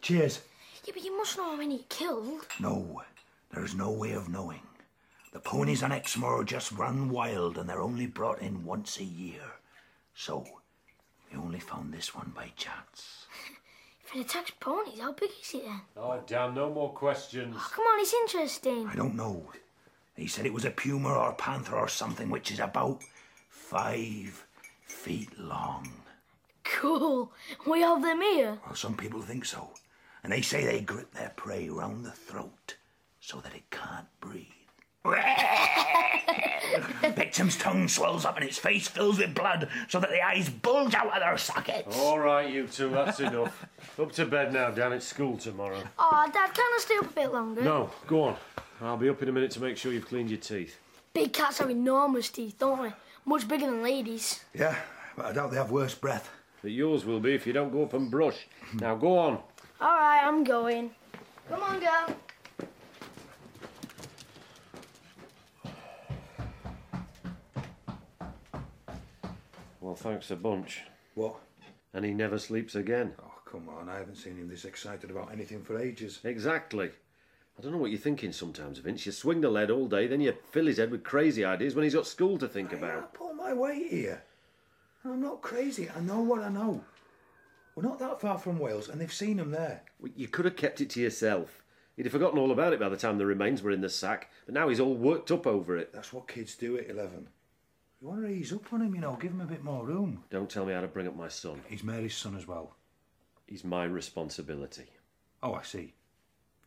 Cheers. Yeah, but you must know how many he killed. No, there's no way of knowing. The ponies on Exmoor just run wild and they're only brought in once a year. So, we only found this one by chance. If it attacks ponies, how big is it then? Oh, damn, no more questions. Oh, come on, it's interesting. I don't know. He said it was a puma or panther or something which is about five feet long. Cool. We have them here. Well, some people think so. And they say they grip their prey round the throat so that it can't breathe. *laughs* Victim's tongue swells up and its face fills with blood so that the eyes bulge out of their sockets. All right, you two, that's enough. Up to bed now, Dan. It's school tomorrow. Oh, Dad, can I stay up a bit longer? No, go on. I'll be up in a minute to make sure you've cleaned your teeth. Big cats have enormous teeth, don't they? Much bigger than ladies. Yeah, but I doubt they have worse breath. But yours will be if you don't go up and brush. Now go on. All right, I'm going. Come on, girl. Well, thanks a bunch. What? And he never sleeps again. Oh, come on, I haven't seen him this excited about anything for ages. Exactly. I don't know what you're thinking sometimes, Vince. You swing the lead all day, then you fill his head with crazy ideas when he's got school to think I about. pull my weight here. I'm not crazy. I know what I know. We're not that far from Wales, and they've seen him there. Well, You could have kept it to yourself. He'd have forgotten all about it by the time the remains were in the sack, but now he's all worked up over it. That's what kids do at 11. You want to ease up on him, you know, give him a bit more room. Don't tell me how to bring up my son. He's Mary's son as well. He's my responsibility. Oh, I see.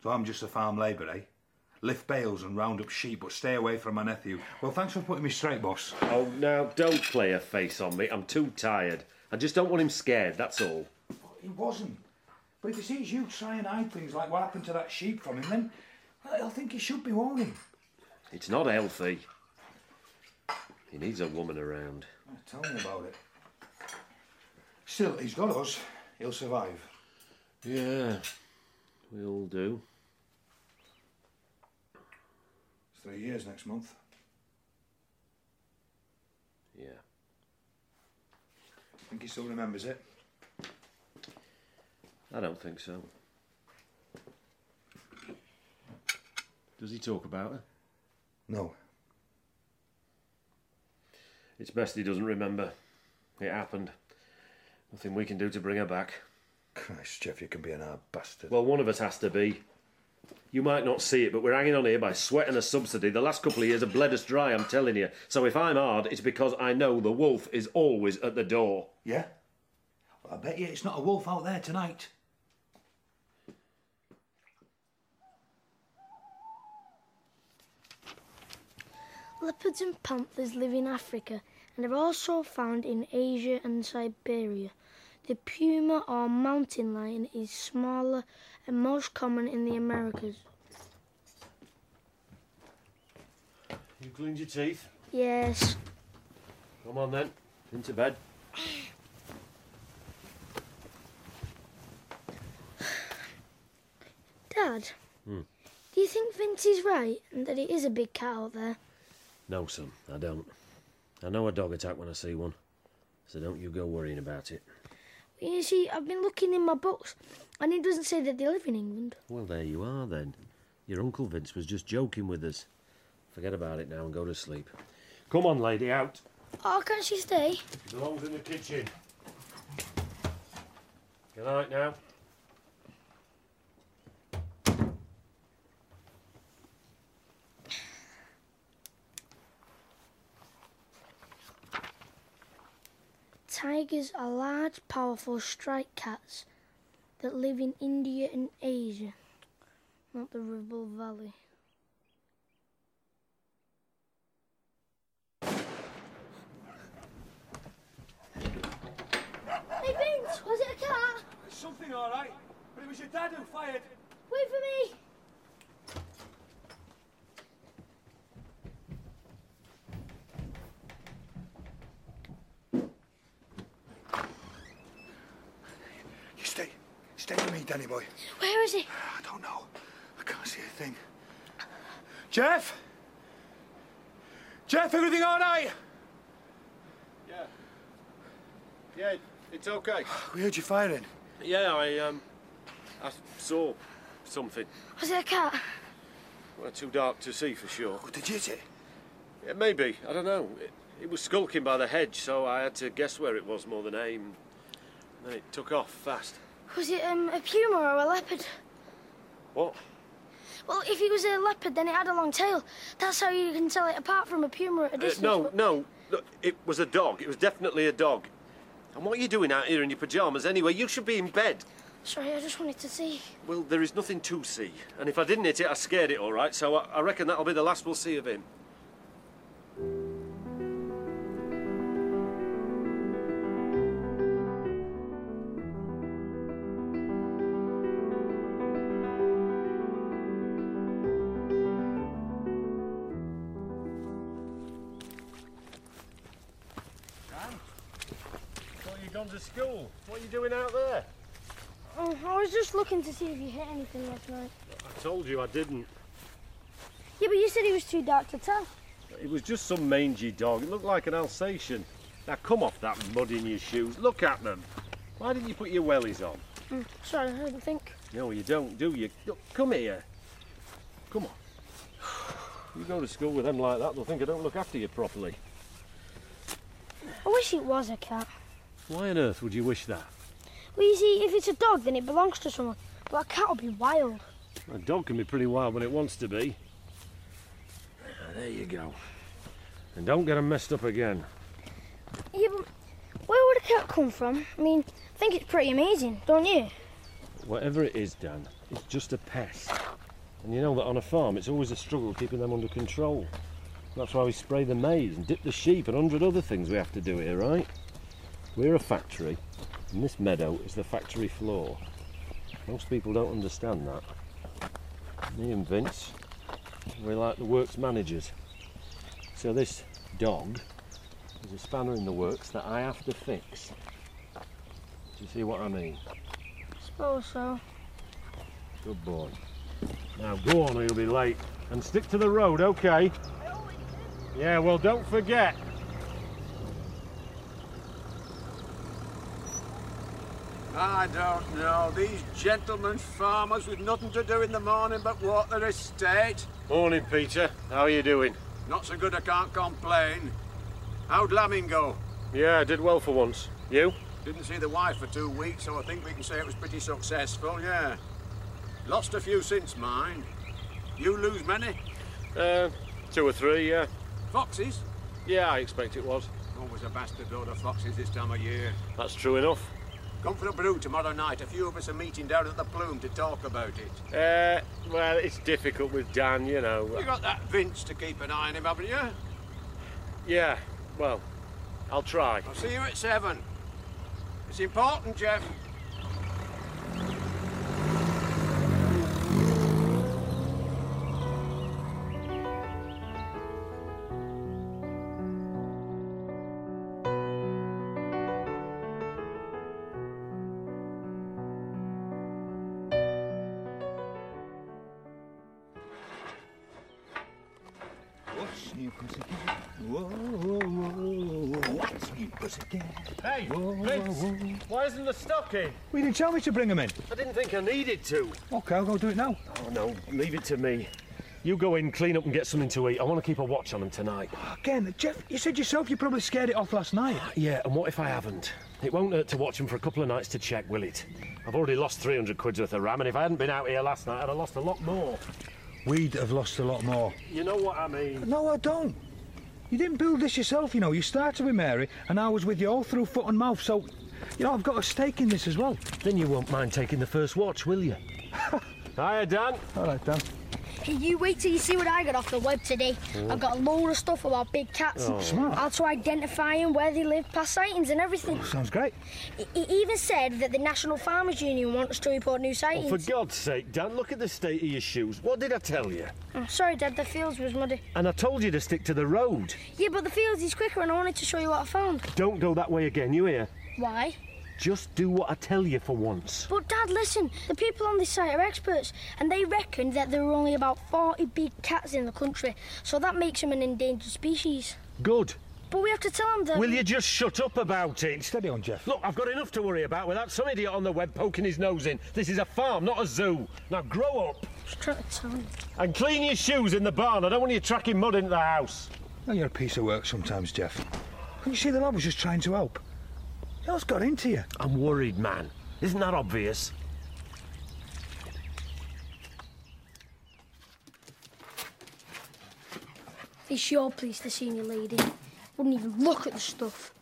So I'm just a farm labourer, eh? Lift bales and round up sheep, but stay away from my nephew. Well, thanks for putting me straight, boss. Oh, now, don't play a face on me. I'm too tired. I just don't want him scared, that's all. He wasn't. But if he sees you try and hide things like what happened to that sheep from him, then well, he'll think he should be warning. It's not healthy. He needs a woman around. Tell me about it. Still, he's got us. He'll survive. Yeah, we all do. It's three years next month. Yeah. I think he still remembers it. I don't think so. Does he talk about her? No. It's best he doesn't remember. It happened. Nothing we can do to bring her back. Christ, Jeff, you can be an hard bastard. Well, one of us has to be. You might not see it, but we're hanging on here by sweat and a subsidy. The last couple of years have bled us dry, I'm telling you. So if I'm hard, it's because I know the wolf is always at the door. yeah? Well, I bet you it's not a wolf out there tonight. Leopards and panthers live in Africa and are also found in Asia and Siberia. The puma or mountain lion is smaller and most common in the Americas. You cleaned your teeth? Yes. Come on then. Into bed. Dad, Hmm. do you think Vince is right and that it is a big cat out there? No, son, I don't. I know a dog attack when I see one. So don't you go worrying about it. You see, I've been looking in my books and it doesn't say that they live in England. Well, there you are then. Your Uncle Vince was just joking with us. Forget about it now and go to sleep. Come on, lady, out. Oh, can't she stay? She belongs in the kitchen. Good night now. Tigers are large, powerful striped cats that live in India and Asia, not the Ribble Valley. Hey Vince, was it a cat? Something all right, but it was your dad who fired. Wait for me! You stay. Stay with me, Danny boy. Where is he? I don't know. I can't see a thing. Jeff? Jeff, everything all right? Yeah. Yeah, it's okay. We heard you firing. Yeah, I um, I saw. something. Was it a cat? Well, too dark to see for sure. Did you see? Yeah, maybe. I don't know. It, it was skulking by the hedge, so I had to guess where it was more than aim. Then it took off fast. Was it um, a puma or a leopard? What? Well, if it was a leopard, then it had a long tail. That's how you can tell it apart from a puma at a Uh, no, but- no. Look, it was a dog. It was definitely a dog. And what are you doing out here in your pyjamas anyway? You should be in bed. Sorry, I just wanted to see. Well, there is nothing to see. And if I didn't hit it, I scared it, all right? So I, I reckon that'll be the last we'll see of him. Doing out there? Oh, I was just looking to see if you hit anything last night. I told you I didn't. Yeah, but you said it was too dark to tell. It was just some mangy dog. It looked like an Alsatian. Now come off that mud in your shoes. Look at them. Why didn't you put your wellies on? Hmm, sorry, I didn't think. No, you don't, do you? Look, come here. Come on. *sighs* You go to school with them like that, they'll think I don't look after you properly. I wish it was a cat. Why on earth would you wish that? Well, you see, if it's a dog, then it belongs to someone. But a cat will be wild. A dog can be pretty wild when it wants to be. Ah, There you go. And don't get them messed up again. Yeah, but where would a cat come from? I mean, I think it's pretty amazing, don't you? Whatever it is, Dan, it's just a pest. And you know that on a farm, it's always a struggle keeping them under control. That's why we spray the maize and dip the sheep and a hundred other things we have to do here, right? We're a factory, and this meadow is the factory floor. Most people don't understand that. Me and Vince, we're like the works managers. So this dog is a spanner in the works that I have to fix. Do you see what I mean? I suppose so. Good boy. Now go on or you'll be late. And stick to the road, okay? Yeah, well don't forget. I don't know. These gentlemen farmers with nothing to do in the morning but walk their estate. Morning, Peter. How are you doing? Not so good I can't complain. How'd lambing go? Yeah, I did well for once. You? Didn't see the wife for two weeks, so I think we can say it was pretty successful, yeah. Lost a few since mine. You lose many? Uh, two or three, yeah. Foxes? Yeah, I expect it was. Always a bastard load of foxes this time of year. That's true enough. Come for a brew tomorrow night. A few of us are meeting down at the Plume to talk about it. Uh, well, it's difficult with Dan, you know. You got that Vince to keep an eye on him, haven't you? Yeah, well, I'll try. I'll see you at seven. It's important, Jeff. Vince, the stock in? Well, you didn't tell me to bring them in. I didn't think I needed to. Okay, I'll go do it now. Oh no, leave it to me. You go in, clean up and get something to eat. I want to keep a watch on them tonight. Again, Jeff, you said yourself you probably scared it off last night. Ah, yeah, and what if I haven't? It won't hurt to watch them for a couple of nights to check, will it? I've already lost 300 quid's worth of ram, and if I hadn't been out here last night, I'd have lost a lot more. We'd have lost a lot more. You know what I mean? No, I don't. You didn't build this yourself, you know. You started with Mary, and I was with you all through foot and mouth, so, you know, I've got a stake in this as well. Then you won't mind taking the first watch, will you? *laughs* Hiya, Dan. All right, Dan. Hey, you wait till you see what I got off the web today. I've got a load of stuff about big cats. Oh. Smart. How to identify them, where they live, past sightings and everything. Oh, sounds great. It it even said that the National Farmers Union wants to report new Oh, sightings. for God's sake, Dan, look at the state of your shoes. What did I tell you? Oh, sorry, Dad, the fields was muddy. And I told you to stick to the road. Yeah, but the fields is quicker and I wanted to show you what I found. Don't go that way again, you hear? Why? Just do what I tell you for once. But Dad, listen, the people on this site are experts and they reckon that there are only about 40 big cats in the country, so that makes them an endangered species. Good. But we have to tell them that. Will you just shut up about it? Steady on, Jeff. Look, I've got enough to worry about without some idiot on the web poking his nose in. This is a farm, not a zoo. Now grow up Just trying to tell him. and clean your shoes in the barn. I don't want you tracking mud into the house. Well, you're a piece of work sometimes, Jeff. Couldn't you see the lad was just trying to help? What's got into you? I'm worried, man. Isn't that obvious? It's your place, the senior lady. Wouldn't even look at the stuff.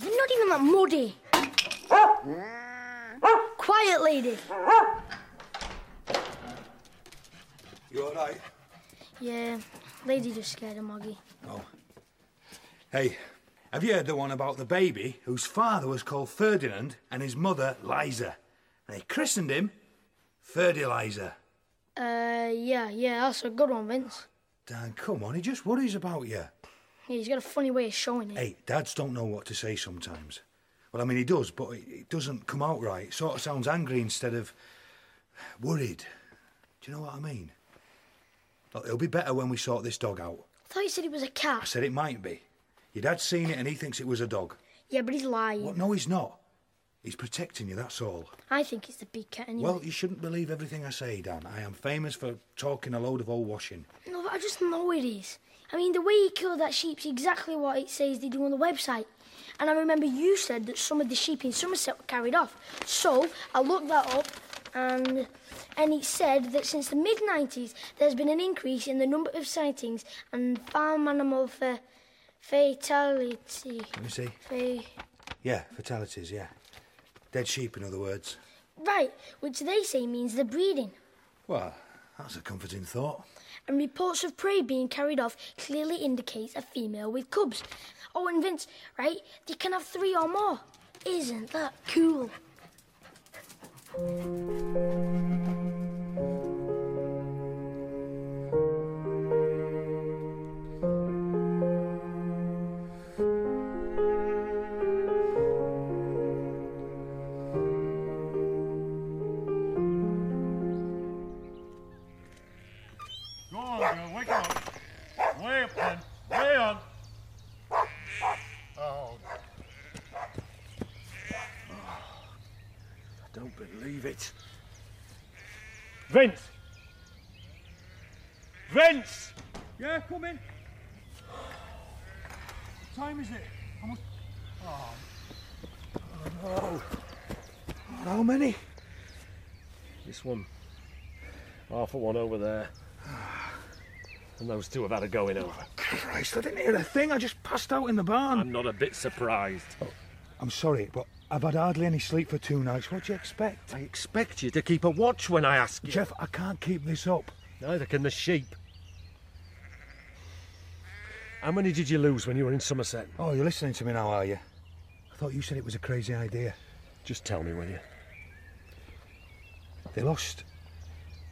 They're not even that muddy. Quiet, lady. You all right? Yeah, lady just scared of Moggy. Oh. Hey, have you heard the one about the baby whose father was called Ferdinand and his mother Liza? They christened him Fertilizer. Uh, yeah, yeah, that's a good one, Vince. Dan, come on, he just worries about you. Yeah, he's got a funny way of showing it. Hey, dads don't know what to say sometimes. Well, I mean, he does, but it doesn't come out right. It sort of sounds angry instead of worried. Do you know what I mean? Look, it'll be better when we sort this dog out. I thought you said it was a cat. I said it might be. Your dad's seen it and he thinks it was a dog. Yeah, but he's lying. What? No, he's not. He's protecting you, that's all. I think it's the big cat anyway. Well, you shouldn't believe everything I say, Dan. I am famous for talking a load of old washing. No, but I just know it is. I mean, the way he killed that sheep's exactly what it says they do on the website. And I remember you said that some of the sheep in Somerset were carried off. So I looked that up, and and it said that since the mid 90s, there's been an increase in the number of sightings and farm animal fa- fatality. Let me see. Fa- Yeah, fatalities, yeah. Dead sheep, in other words. right, which they say means they're breeding. Well, that's a comforting thought. and reports of prey being carried off clearly indicates a female with cubs. Oh, and Vince, right? They can have three or more. Isn't that cool? Of one over there. *sighs* And those two have had a going over. Oh, Christ, I didn't hear a thing. I just passed out in the barn. I'm not a bit surprised. Oh, I'm sorry, but I've had hardly any sleep for two nights. What do you expect? I expect you to keep a watch when I ask you. Jeff, I can't keep this up. Neither can the sheep. How many did you lose when you were in Somerset? Oh, you're listening to me now, are you? I thought you said it was a crazy idea. Just tell me, will you? They lost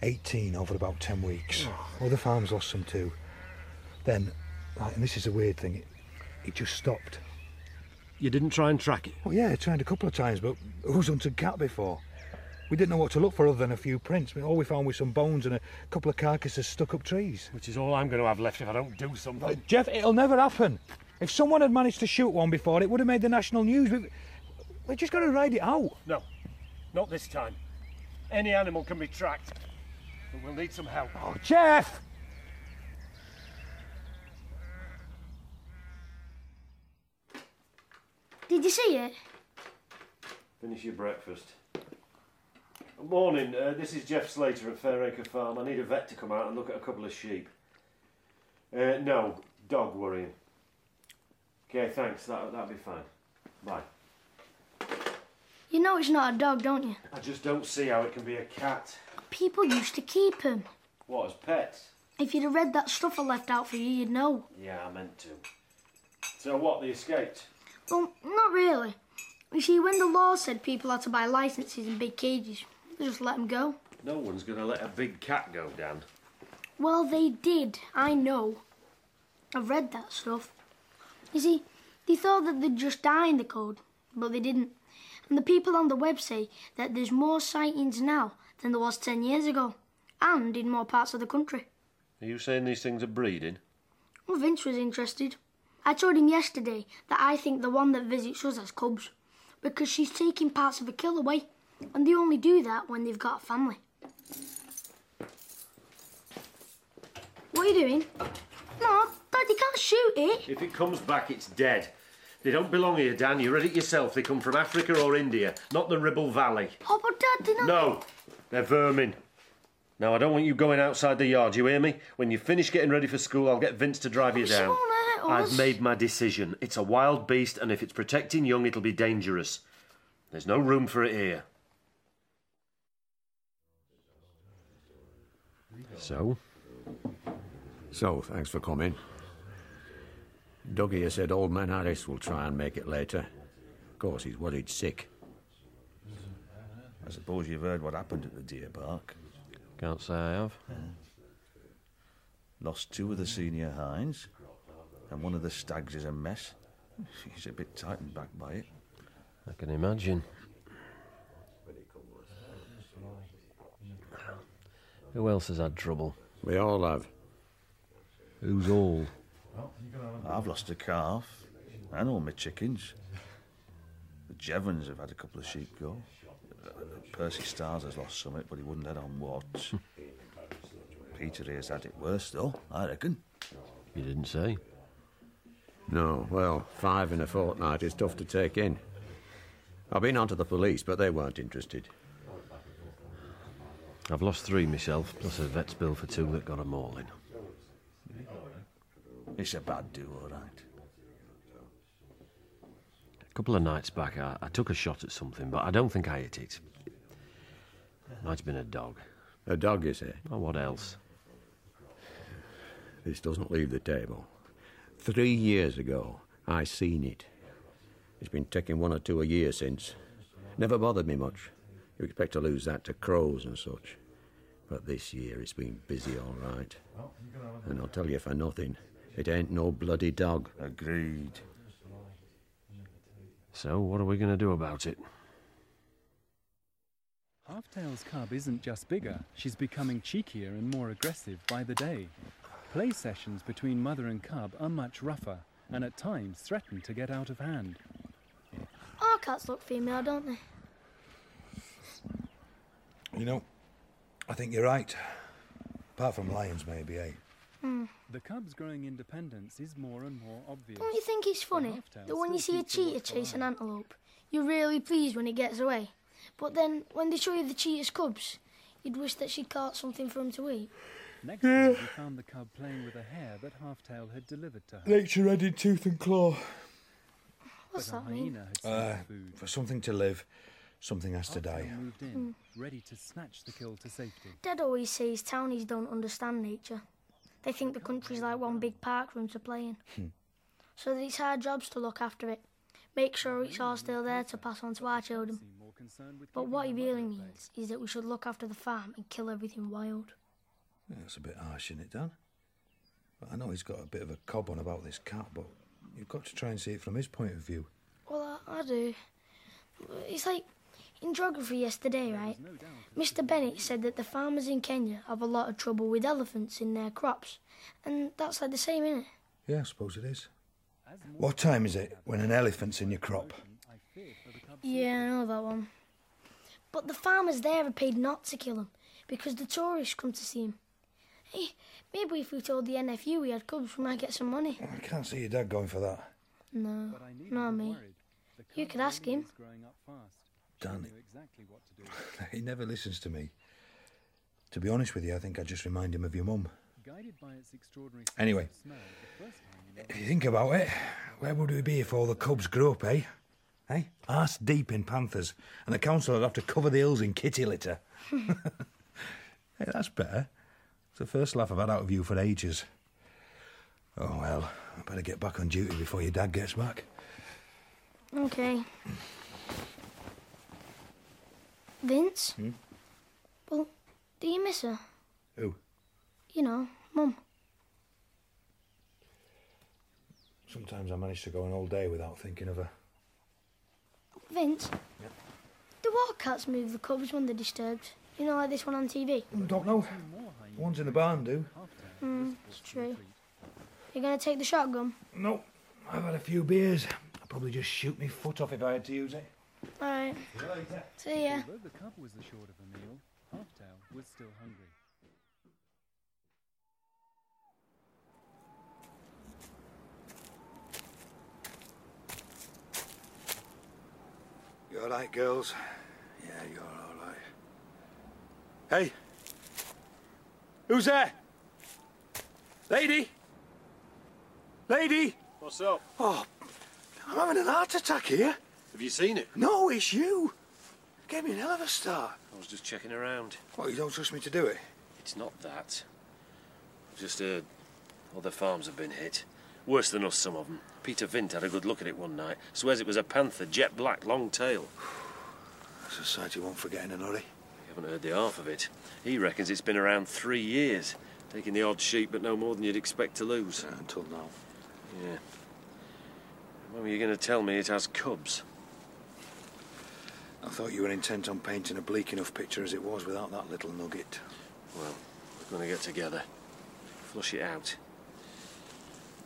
18 over about 10 weeks. Other farms lost some too. Then, and this is a weird thing, it, it just stopped. You didn't try and track it? Well, yeah, I tried a couple of times, but who's hunted cat before? We didn't know what to look for other than a few prints. I mean, all we found was some bones and a couple of carcasses stuck up trees. Which is all I'm going to have left if I don't do something. Uh, Jeff, it'll never happen. If someone had managed to shoot one before, it would have made the national news. We, we just got to ride it out. No, not this time. Any animal can be tracked, but we'll need some help. Oh, Jeff! Did you see it? Finish your breakfast. Morning, uh, this is Jeff Slater at Fairacre Farm. I need a vet to come out and look at a couple of sheep. Uh, no, dog worrying. Okay, thanks. That, that'll be fine. Bye. You know it's not a dog, don't you? I just don't see how it can be a cat. People used to keep them. What, as pets? If you'd have read that stuff I left out for you, you'd know. Yeah, I meant to. So what, they escaped? Well, not really. You see, when the law said people had to buy licenses in big cages, they just let them go. No one's going to let a big cat go, Dan. Well, they did. I know. I've read that stuff. You see, they thought that they'd just die in the code, but they didn't. And the people on the web say that there's more sightings now than there was 10 years ago, and in more parts of the country. Are you saying these things are breeding? Well, Vince was interested. I told him yesterday that I think the one that visits us has cubs because she's taking parts of a kill away, and they only do that when they've got a family. What are you doing? No, Dad, you can't shoot it. If it comes back, it's dead. They don't belong here, Dan. You read it yourself. They come from Africa or India, not the Ribble Valley. Oh, but Dad, they're not. No, they're vermin. Now, I don't want you going outside the yard, you hear me? When you finish getting ready for school, I'll get Vince to drive you down. won't hurt us. I've made my decision. It's a wild beast, and if it's protecting young, it'll be dangerous. There's no room for it here. So? So, thanks for coming. Dougie has said old man Harris will try and make it later. Of course, he's worried sick. I suppose you've heard what happened at the deer park. Can't say I have. Lost two of the senior hinds, and one of the stags is a mess. He's a bit tightened back by it. I can imagine. Who else has had trouble? We all have. Who's all? I've lost a calf, and all my chickens. The Jevons have had a couple of sheep go. Uh, Percy Stars has lost some, but he wouldn't let on what. *laughs* Peter here's had it worse, though, I reckon. You didn't say. No, well, five in a fortnight is tough to take in. I've been on to the police, but they weren't interested. I've lost three myself, plus a vet's bill for two that got a mauling. It's a bad do, all right. A couple of nights back, I, I took a shot at something, but I don't think I hit it. Might have been a dog. A dog, you say? Oh, what else? This doesn't leave the table. Three years ago, I seen it. It's been taking one or two a year since. Never bothered me much. You expect to lose that to crows and such. But this year it's been busy all right. And I'll tell you for nothing, it ain't no bloody dog. Agreed. So, what are we going to do about it? Halftail's cub isn't just bigger, she's becoming cheekier and more aggressive by the day. Play sessions between mother and cub are much rougher and at times threaten to get out of hand. Our cats look female, don't they? You know, I think you're right. Apart from lions, maybe, eh? Hmm. The cub's growing independence is more and more obvious. Don't you think it's funny Halftail that when you see a cheetah chase an antelope, you're really pleased when it gets away? But then, when they show you the cheetah's cubs, you'd wish that she'd caught something for him to eat. Next day, we found the cub playing with a hare that Halftail had delivered to her. Nature added tooth and claw. What's but that mean? hyena had seen Uh, for something to live, something has to die. Moved in, ready to snatch the kill to safety. Dad always says townies don't understand nature. They think the country's like one big park room to play in. Hmm. so that it's our jobs to look after it. Make sure it's all still there to pass on to our children. More concerned with But what he really mother at bay. means is that we should look after the farm and kill everything wild. Yeah, That's a bit harsh, isn't it, Dan? But I know he's got a bit of a cob on about this cat, but you've got to try and see it from his point of view. Well, I, I do. It's like in geography yesterday, right? Mr. Bennett said that the farmers in Kenya have a lot of trouble with elephants in their crops. And that's like the same, isn't it? Yeah, I suppose it is. What time is it when an elephant's in your crop? Yeah, I know that one. But the farmers there are paid not to kill them because the tourists come to see him. Hey, maybe if we told the NFU we had cubs, we might get some money. I can't see your dad going for that. No, not me. You could ask him. Growing up fast. Dan, Knew exactly what to do. *laughs* he never listens to me. To be honest with you, I think I just remind him of your mum. Guided by its extraordinary Anyway. smell, the first time he If you think about it, where would we be if all the cubs grew up, eh? Eh? Arse deep in panthers, and the council would have to cover the hills in kitty litter. *laughs* hey, that's better. It's the first laugh I've had out of you for ages. Oh well, I better get back on duty before your dad gets back. Okay. Vince? Hmm? Well, do you miss her? Who? You know, Mum. Sometimes I manage to go an whole day without thinking of her. Vince? Do all cats move the cubs when they're disturbed? You know, like this one on TV? I don't know. The ones in the barn do. Hmm, it's true. You gonna take the shotgun? No, I've had a few beers. I'd probably just shoot me foot off if I had to use it. Alright. See ya. Although the cub was the short of a meal, Halftail was still hungry. You all right, girls? Yeah, you're all right. Hey! Who's there? Lady? Lady? What's up? Oh, I'm having an heart attack here. Have you seen it? No, it's you. Gave me an hell of a start. I was just checking around. What, you don't trust me to do it? It's not that. I've just heard other farms have been hit. Worse than us, some of them. Peter Vint had a good look at it one night. Swears it was a panther, jet black, long tail. That's a sight you won't forget in a hurry. You haven't heard the half of it. He reckons it's been around three years, taking the odd sheep, but no more than you'd expect to lose. Yeah, until now. Yeah. When were you going to tell me it has cubs? I thought you were intent on painting a bleak enough picture as it was without that little nugget. Well, we're going to get together. Flush it out.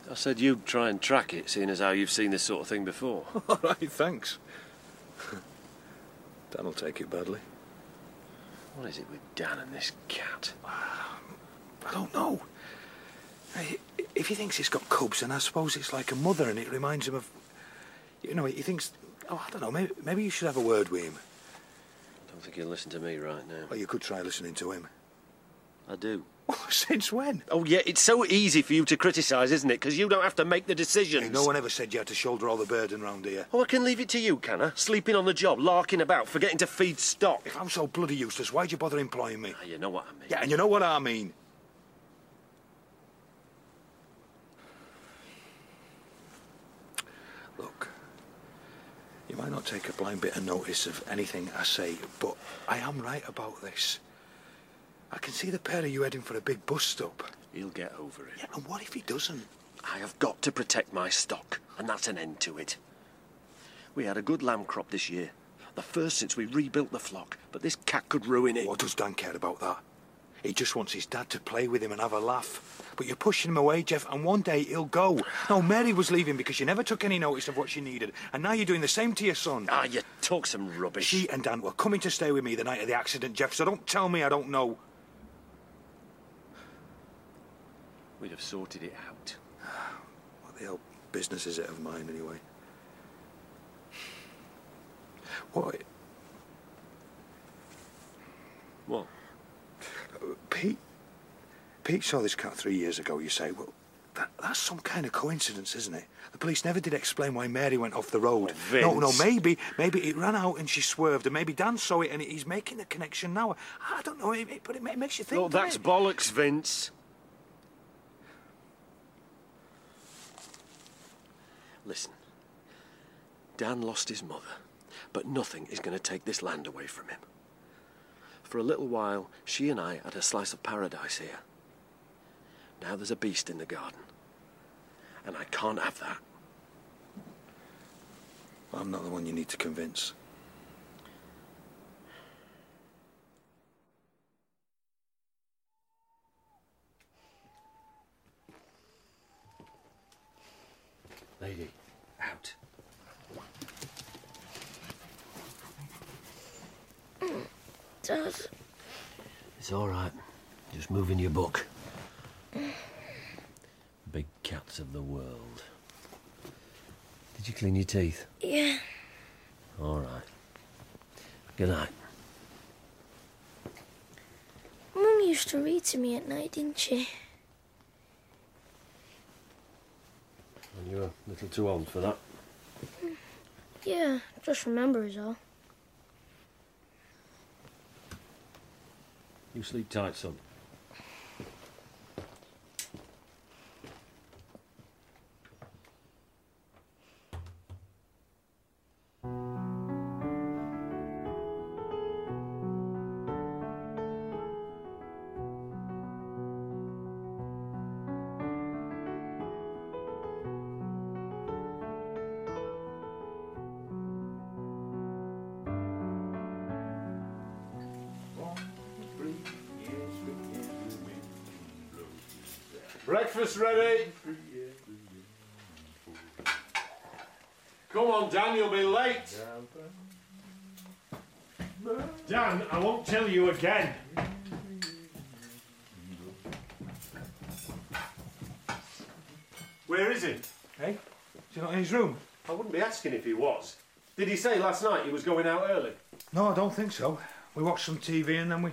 I said you'd try and track it, seeing as how you've seen this sort of thing before. *laughs* All right, thanks. *laughs* Dan'll take it badly. What is it with Dan and this cat? Um, I don't know. If he thinks he's got cubs, then I suppose it's like a mother and it reminds him of. You know, he thinks. Oh, I don't know. Maybe, maybe you should have a word with him. I don't think he'll listen to me right now. Or you could try listening to him. I do. *laughs* Since when? Oh, yeah, it's so easy for you to criticise, isn't it? Because you don't have to make the decisions. Hey, no one ever said you had to shoulder all the burden round here. Oh, I can leave it to you, can I? Sleeping on the job, larking about, forgetting to feed stock. If I'm so bloody useless, why'd you bother employing me? Ah, you know what I mean. Yeah, and you know what I mean. Look, you might not take a blind bit of notice of anything I say, but I am right about this. I can see the pair of you heading for a big bus stop. He'll get over it. Yeah, and what if he doesn't? I have got to protect my stock, and that's an end to it. We had a good lamb crop this year. The first since we rebuilt the flock, but this cat could ruin it. What does Dan care about that? He just wants his dad to play with him and have a laugh. But you're pushing him away, Jeff, and one day he'll go. No, Mary was leaving because you never took any notice of what she needed, and now you're doing the same to your son. Ah, you talk some rubbish. She and Dan were coming to stay with me the night of the accident, Jeff, so don't tell me I don't know. We'd have sorted it out. *sighs* What the hell business is it of mine, anyway? What? What? Pete. Pete saw this cat three years ago, you say. Well, that, that's some kind of coincidence, isn't it? The police never did explain why Mary went off the road. Oh, no, no, maybe, maybe it ran out and she swerved, and maybe Dan saw it and he's making the connection now. I don't know, it- it- but it ma- makes you think. Oh, that's bollocks, Vince. Listen. Dan lost his mother, but nothing is going to take this land away from him. For a little while, she and I had a slice of paradise here. Now there's a beast in the garden. And I can't have that. I'm not the one you need to convince. Lady, Dad, It's all right. Just move in your book. *sighs* Big cats of the world. Did you clean your teeth? yeah. All right. Good night. Mum used to read to me at night, didn't she? And you were a little too old for that. Hmm. Yeah, just remember is all. You sleep tight, son. Breakfast ready. Come on, Dan, you'll be late. Dan, I won't tell you again. Where is he? Hey? Is he not in his room? I wouldn't be asking if he was. Did he say last night he was going out early? No, I don't think so. We watched some TV and then we.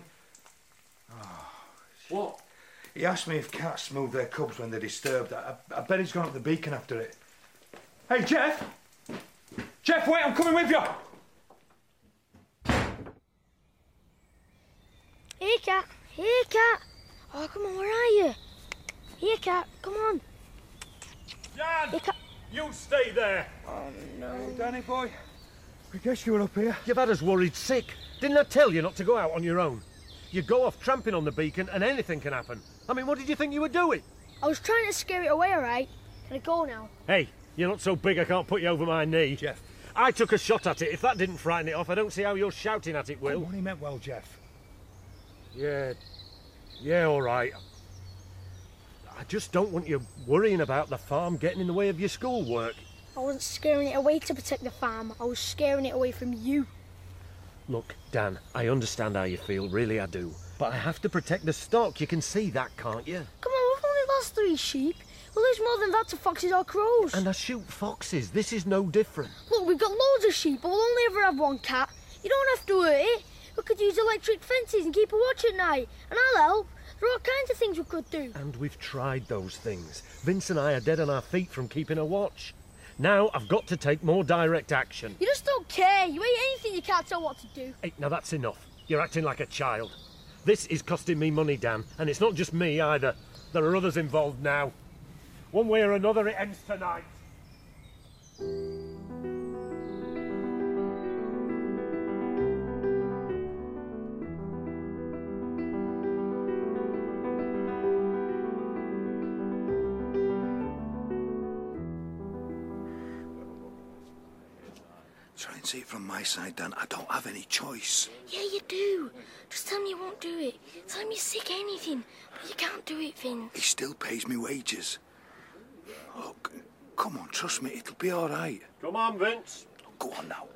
What? He asked me if cats move their cubs when they're disturbed. I, I bet he's gone up the beacon after it. Hey, Jeff! Jeff, wait, I'm coming with you! Here, cat. Here, cat. Oh, come on, where are you? Here, cat. Come on. Dan! Here, cat. You stay there. Oh, no. Danny boy, I guess you were up here. You've had us worried sick. Didn't I tell you not to go out on your own? You go off tramping on the beacon and anything can happen. I mean, what did you think you were doing? I was trying to scare it away, all right? Can I go now? Hey, you're not so big I can't put you over my knee. Jeff. I took a shot at it. If that didn't frighten it off, I don't see how you're shouting at it, Will. What he meant well, Jeff. Yeah. Yeah, all right. I just don't want you worrying about the farm getting in the way of your schoolwork. I wasn't scaring it away to protect the farm. I was scaring it away from you. Look, Dan, I understand how you feel, really I do. But I have to protect the stock. You can see that, can't you? Come on, we've only lost three sheep. Well, there's more than that to foxes or crows. And I shoot foxes. This is no different. Look, we've got loads of sheep, but we'll only ever have one cat. You don't have to hurt it. We could use electric fences and keep a watch at night. And I'll help. There are all kinds of things we could do. And we've tried those things. Vince and I are dead on our feet from keeping a watch. Now I've got to take more direct action. You just don't care. You ain't anything you can't tell what to do. Hey, now that's enough. You're acting like a child. This is costing me money, Dan, and it's not just me either. There are others involved now. One way or another, it ends tonight. My side, Dan. I don't have any choice. Yeah, you do. Just tell me you won't do it. Tell me you're sick anything. But you can't do it, Vince. He still pays me wages. Look, come on, trust me, it'll be all right. Come on, Vince. Go on now.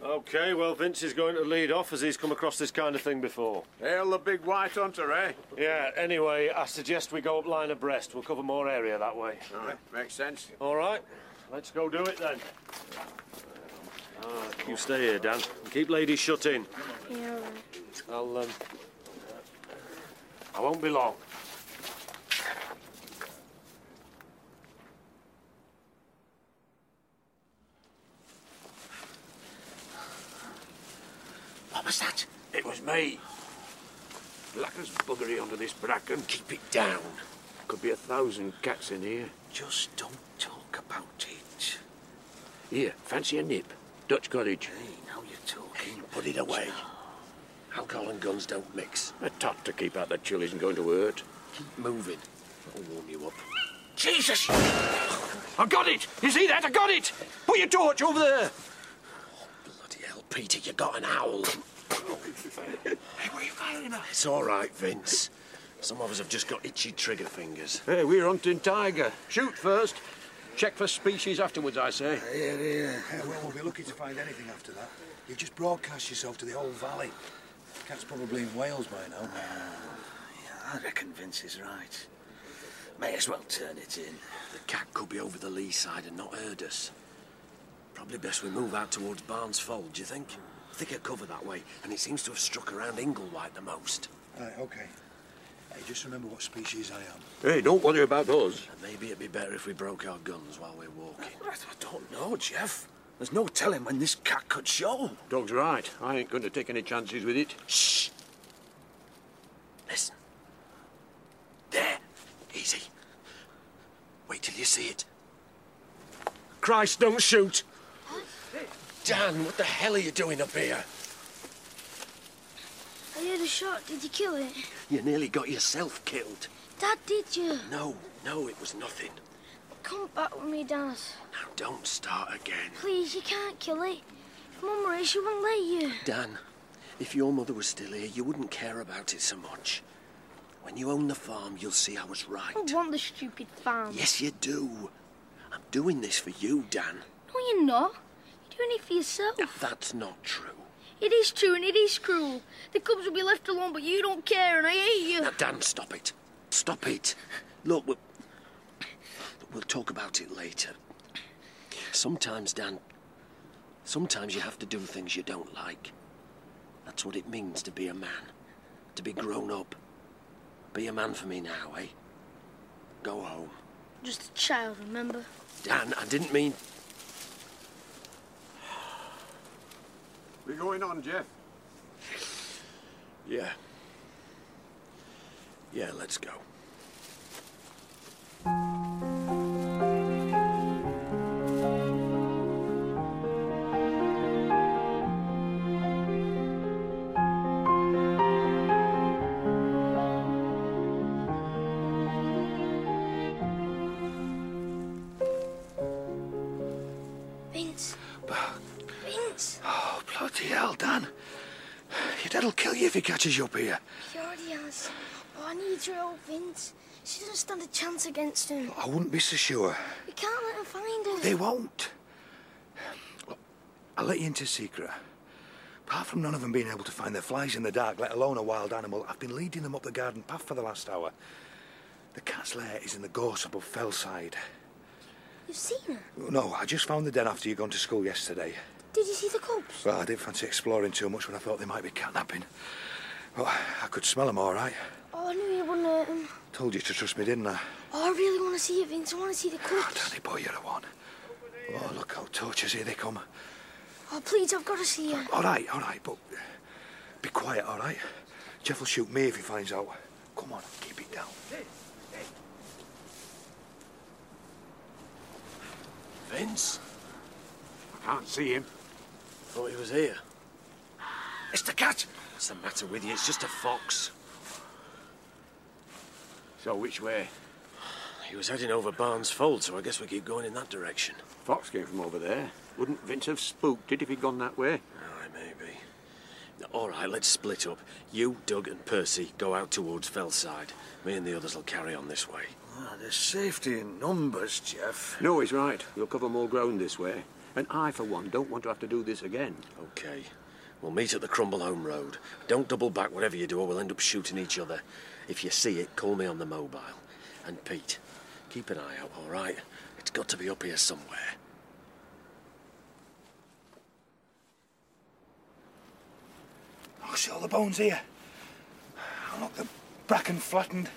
Okay, well, Vince is going to lead off as he's come across this kind of thing before. Hail the big white hunter, eh? Yeah, anyway, I suggest we go up line abreast. We'll cover more area that way. All right, makes sense. All right, let's go do it then. Ah, you stay here, Dan. and Keep ladies shut in. Yeah, all right. I'll, um... I won't be long. What was that? It was me. Black as buggery under this bracken. Keep it down. Could be a thousand cats in here. Just don't talk about it. Here, fancy a nip. Dutch cottage. Hey, now you're talking. Put it away. Alcohol and guns don't mix. A tot to keep out the chill isn't going to hurt. Keep moving. I'll warm you up. Jesus! I got it! You see that? I got it! Put your torch over there! bloody hell, Peter, you got an owl. Hey, what are you firing at? It's all right, Vince. Some of us have just got itchy trigger fingers. Hey, we're hunting tiger. Shoot first. Check for species afterwards, I say. Yeah, yeah, yeah. well, we'll be lucky to find anything after that. You've just broadcast yourself to the whole valley. Cat's probably in Wales by now. Uh, yeah, I reckon Vince is right. May as well turn it in. The cat could be over the lee side and not heard us. Probably best we move out towards Barnes Fold, do you think? Thicker cover that way, and it seems to have struck around Inglewhite the most. Right, okay. Hey, just remember what species I am. Hey, don't worry about us. And maybe it'd be better if we broke our guns while we're walking. I don't know, Jeff. There's no telling when this cat could show. Dog's right. I ain't going to take any chances with it. Shh. Listen. There. Easy. Wait till you see it. Christ, don't shoot! Dan, what the hell are you doing up here? Oh, I heard a shot. Did you kill it? You nearly got yourself killed. Dad, did you? No, no, it was nothing. Come back with me, Dad. Now don't start again. Please, you can't kill it. If Mum were here, she wouldn't let you. Dan, if your mother was still here, you wouldn't care about it so much. When you own the farm, you'll see I was right. I want the stupid farm. Yes, you do. I'm doing this for you, Dan. No, you're not. You're doing it for yourself. That's not true. It is true and it is cruel. The cubs will be left alone, but you don't care, and I hate you. Now, Dan, stop it. Stop it. Look, we'll, we'll talk about it later. Sometimes, Dan, sometimes you have to do things you don't like. That's what it means to be a man, to be grown up. Be a man for me now, eh? Go home. Just a child, remember? Dan, I didn't mean. We going on, Jeff? Yeah. Yeah, let's go. Has. Oh, I need your help, Vince. She doesn't stand a chance against him. I wouldn't be so sure. We can't let him find her. They won't. Look, I'll let you into a secret. Apart from none of them being able to find their flies in the dark, let alone a wild animal, I've been leading them up the garden path for the last hour. The cat's lair is in the gorse above Fellside. You've seen her? No, I just found the den after you'd gone to school yesterday. Did you see the cubs? Well, I didn't fancy exploring too much when I thought they might be catnapping. Well, I could smell them all right. Oh, I knew you wouldn't hurt him. Told you to trust me, didn't I? Oh, I really want to see it, Vince. I want to see the ah, cubs. Danny boy, you're the one. Oh, look how torches, here they come. Oh, please, I've got to see her. All right, all right, but be quiet, all right? Jeff will shoot me if he finds out. Come on, keep it down. Vince? I can't see him. Thought he was here. It's the cat! What's the matter with you? It's just a fox. So which way? He was heading over Barnes Fold, so I guess we keep going in that direction. Fox came from over there. Wouldn't Vince have spooked it if he'd gone that way? Aye, maybe. All right, let's split up. You, Doug, and Percy go out towards Fellside. Me and the others will carry on this way. Ah, there's safety in numbers, Jeff. No, he's right. We'll cover more ground this way. And I, for one, don't want to have to do this again. Okay. We'll meet at the Crombleholme Road. Don't double back whatever you do, or we'll end up shooting each other. If you see it, call me on the mobile. And Pete, keep an eye out, all right? It's got to be up here somewhere. Oh, see all the bones here? Oh, look, the bracken flattened.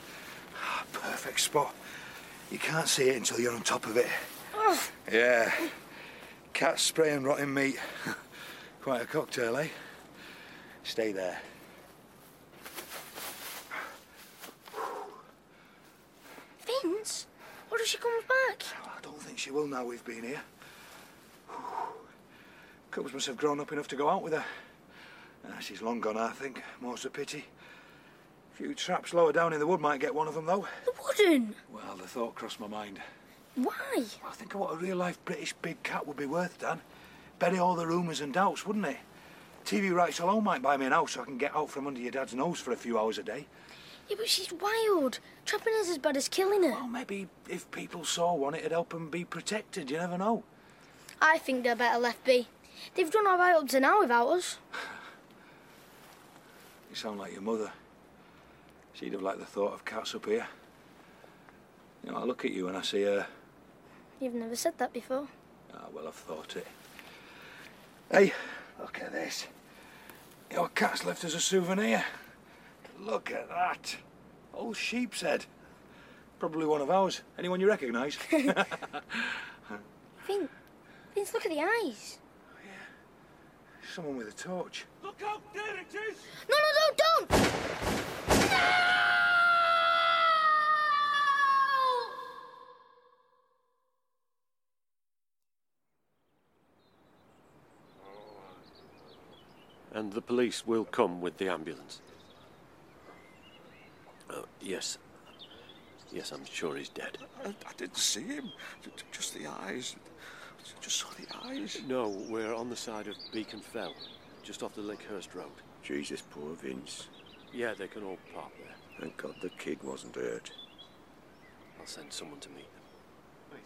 Ah, perfect spot. You can't see it until you're on top of it. Yeah. Cat spray and rotten meat. *laughs* Quite a cocktail, eh? Stay there. Vince? What if she comes back? I don't think she will now we've been here. Cubs must have grown up enough to go out with her. Ah, she's long gone, I think. More's a pity. A few traps lower down in the wood might get one of them, though. The wooden. Well, the thought crossed my mind. Why? Well, think of what a real-life British big cat would be worth, Dan. Bury all the rumours and doubts, wouldn't it? TV rights alone might buy me an house so I can get out from under your dad's nose for a few hours a day. Yeah, but she's wild. Trapping is as bad as killing her. Well, maybe if people saw one, it'd help them be protected. You never know. I think they're better left be. They've done all right up to now without us. *sighs* You sound like your mother. She'd have liked the thought of cats up here. You know, I look at you and I see her. You've never said that before. Ah, well, I've thought it. Hey, look at this. Your cat's left us a souvenir. Look at that. Old sheep's head. Probably one of ours. Anyone you recognise? *laughs* *laughs* Vince, Vince, look at the eyes. Oh, Someone with a torch. Look out, there it is! No, no, no, don't! And the police will come with the ambulance. Oh, yes. Yes, I'm sure he's dead. I, I didn't see him. J- j- Just the eyes. Just saw the eyes. No, we're on the side of Beacon Fell, just off the Lakehurst Road. Jesus, poor Vince. Yeah, they can all park there. Thank God the kid wasn't hurt. I'll send someone to meet them.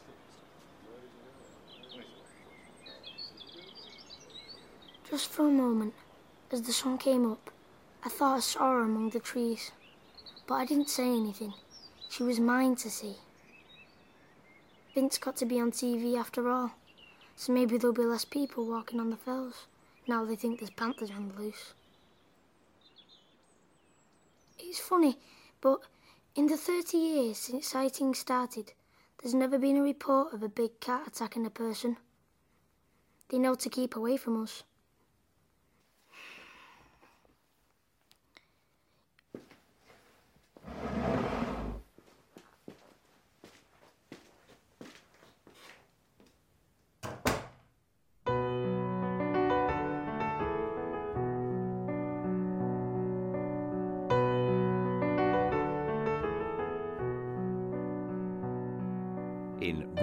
Just for a moment, as the sun came up, I thought I saw her among the trees. But I didn't say anything. She was mine to see. Vince got to be on TV after all, so maybe there'll be less people walking on the fells now they think there's panthers on the loose. It's funny, but in the 30 years since sightings started, there's never been a report of a big cat attacking a person. They know to keep away from us.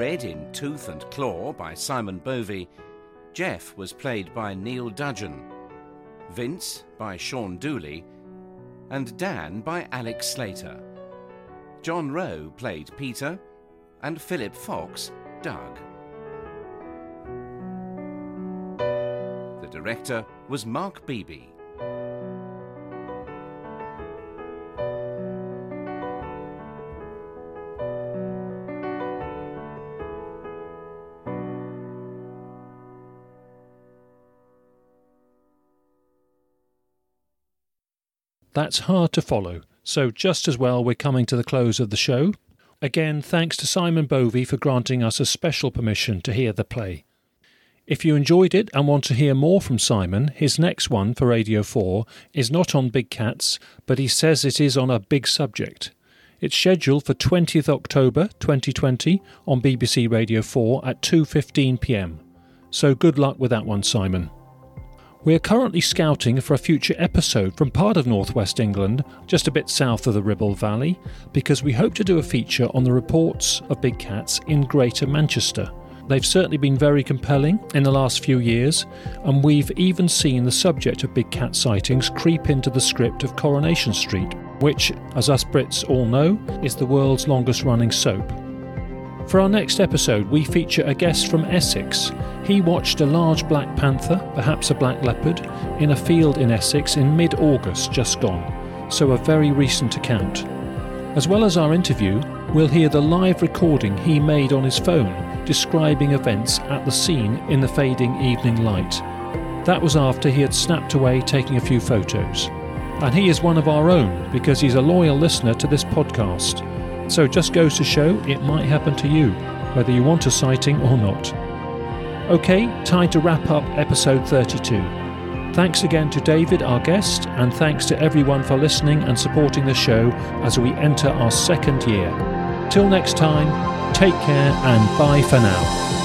Red in Tooth and Claw by Simon Bovey, Jeff was played by Neil Dudgeon, Vince by Shaun Dooley, and Dan by Alex Slater. John Rowe played Peter, and Philip Fox, Doug. The director was Mark Beeby. That's hard to follow, so just as well we're coming to the close of the show. Again, thanks to Simon Bovey for granting us a special permission to hear the play. If you enjoyed it and want to hear more from Simon, his next one for Radio 4 is not on big cats, but he says it is on a big subject. It's scheduled for 20th October 2020 on BBC Radio 4 at 2:15 p.m. So good luck with that one, Simon. We are currently scouting for a future episode from part of northwest England, just a bit south of the Ribble Valley, because we hope to do a feature on the reports of big cats in Greater Manchester. They've certainly been very compelling in the last few years, and we've even seen the subject of big cat sightings creep into the script of Coronation Street, which, as us Brits all know, is the world's longest running soap. For our next episode, we feature a guest from Essex. He watched a large black panther, perhaps a black leopard, in a field in Essex in mid August just gone, so a very recent account. As well as our interview, we'll hear the live recording he made on his phone describing events at the scene in the fading evening light. That was after he had snapped away taking a few photos. And he is one of our own because he's a loyal listener to this podcast. So it just goes to show it might happen to you, whether you want a sighting or not. Okay, time to wrap up episode 32. Thanks again to David, our guest, and thanks to everyone for listening and supporting the show as we enter our second year. Till next time, take care and bye for now.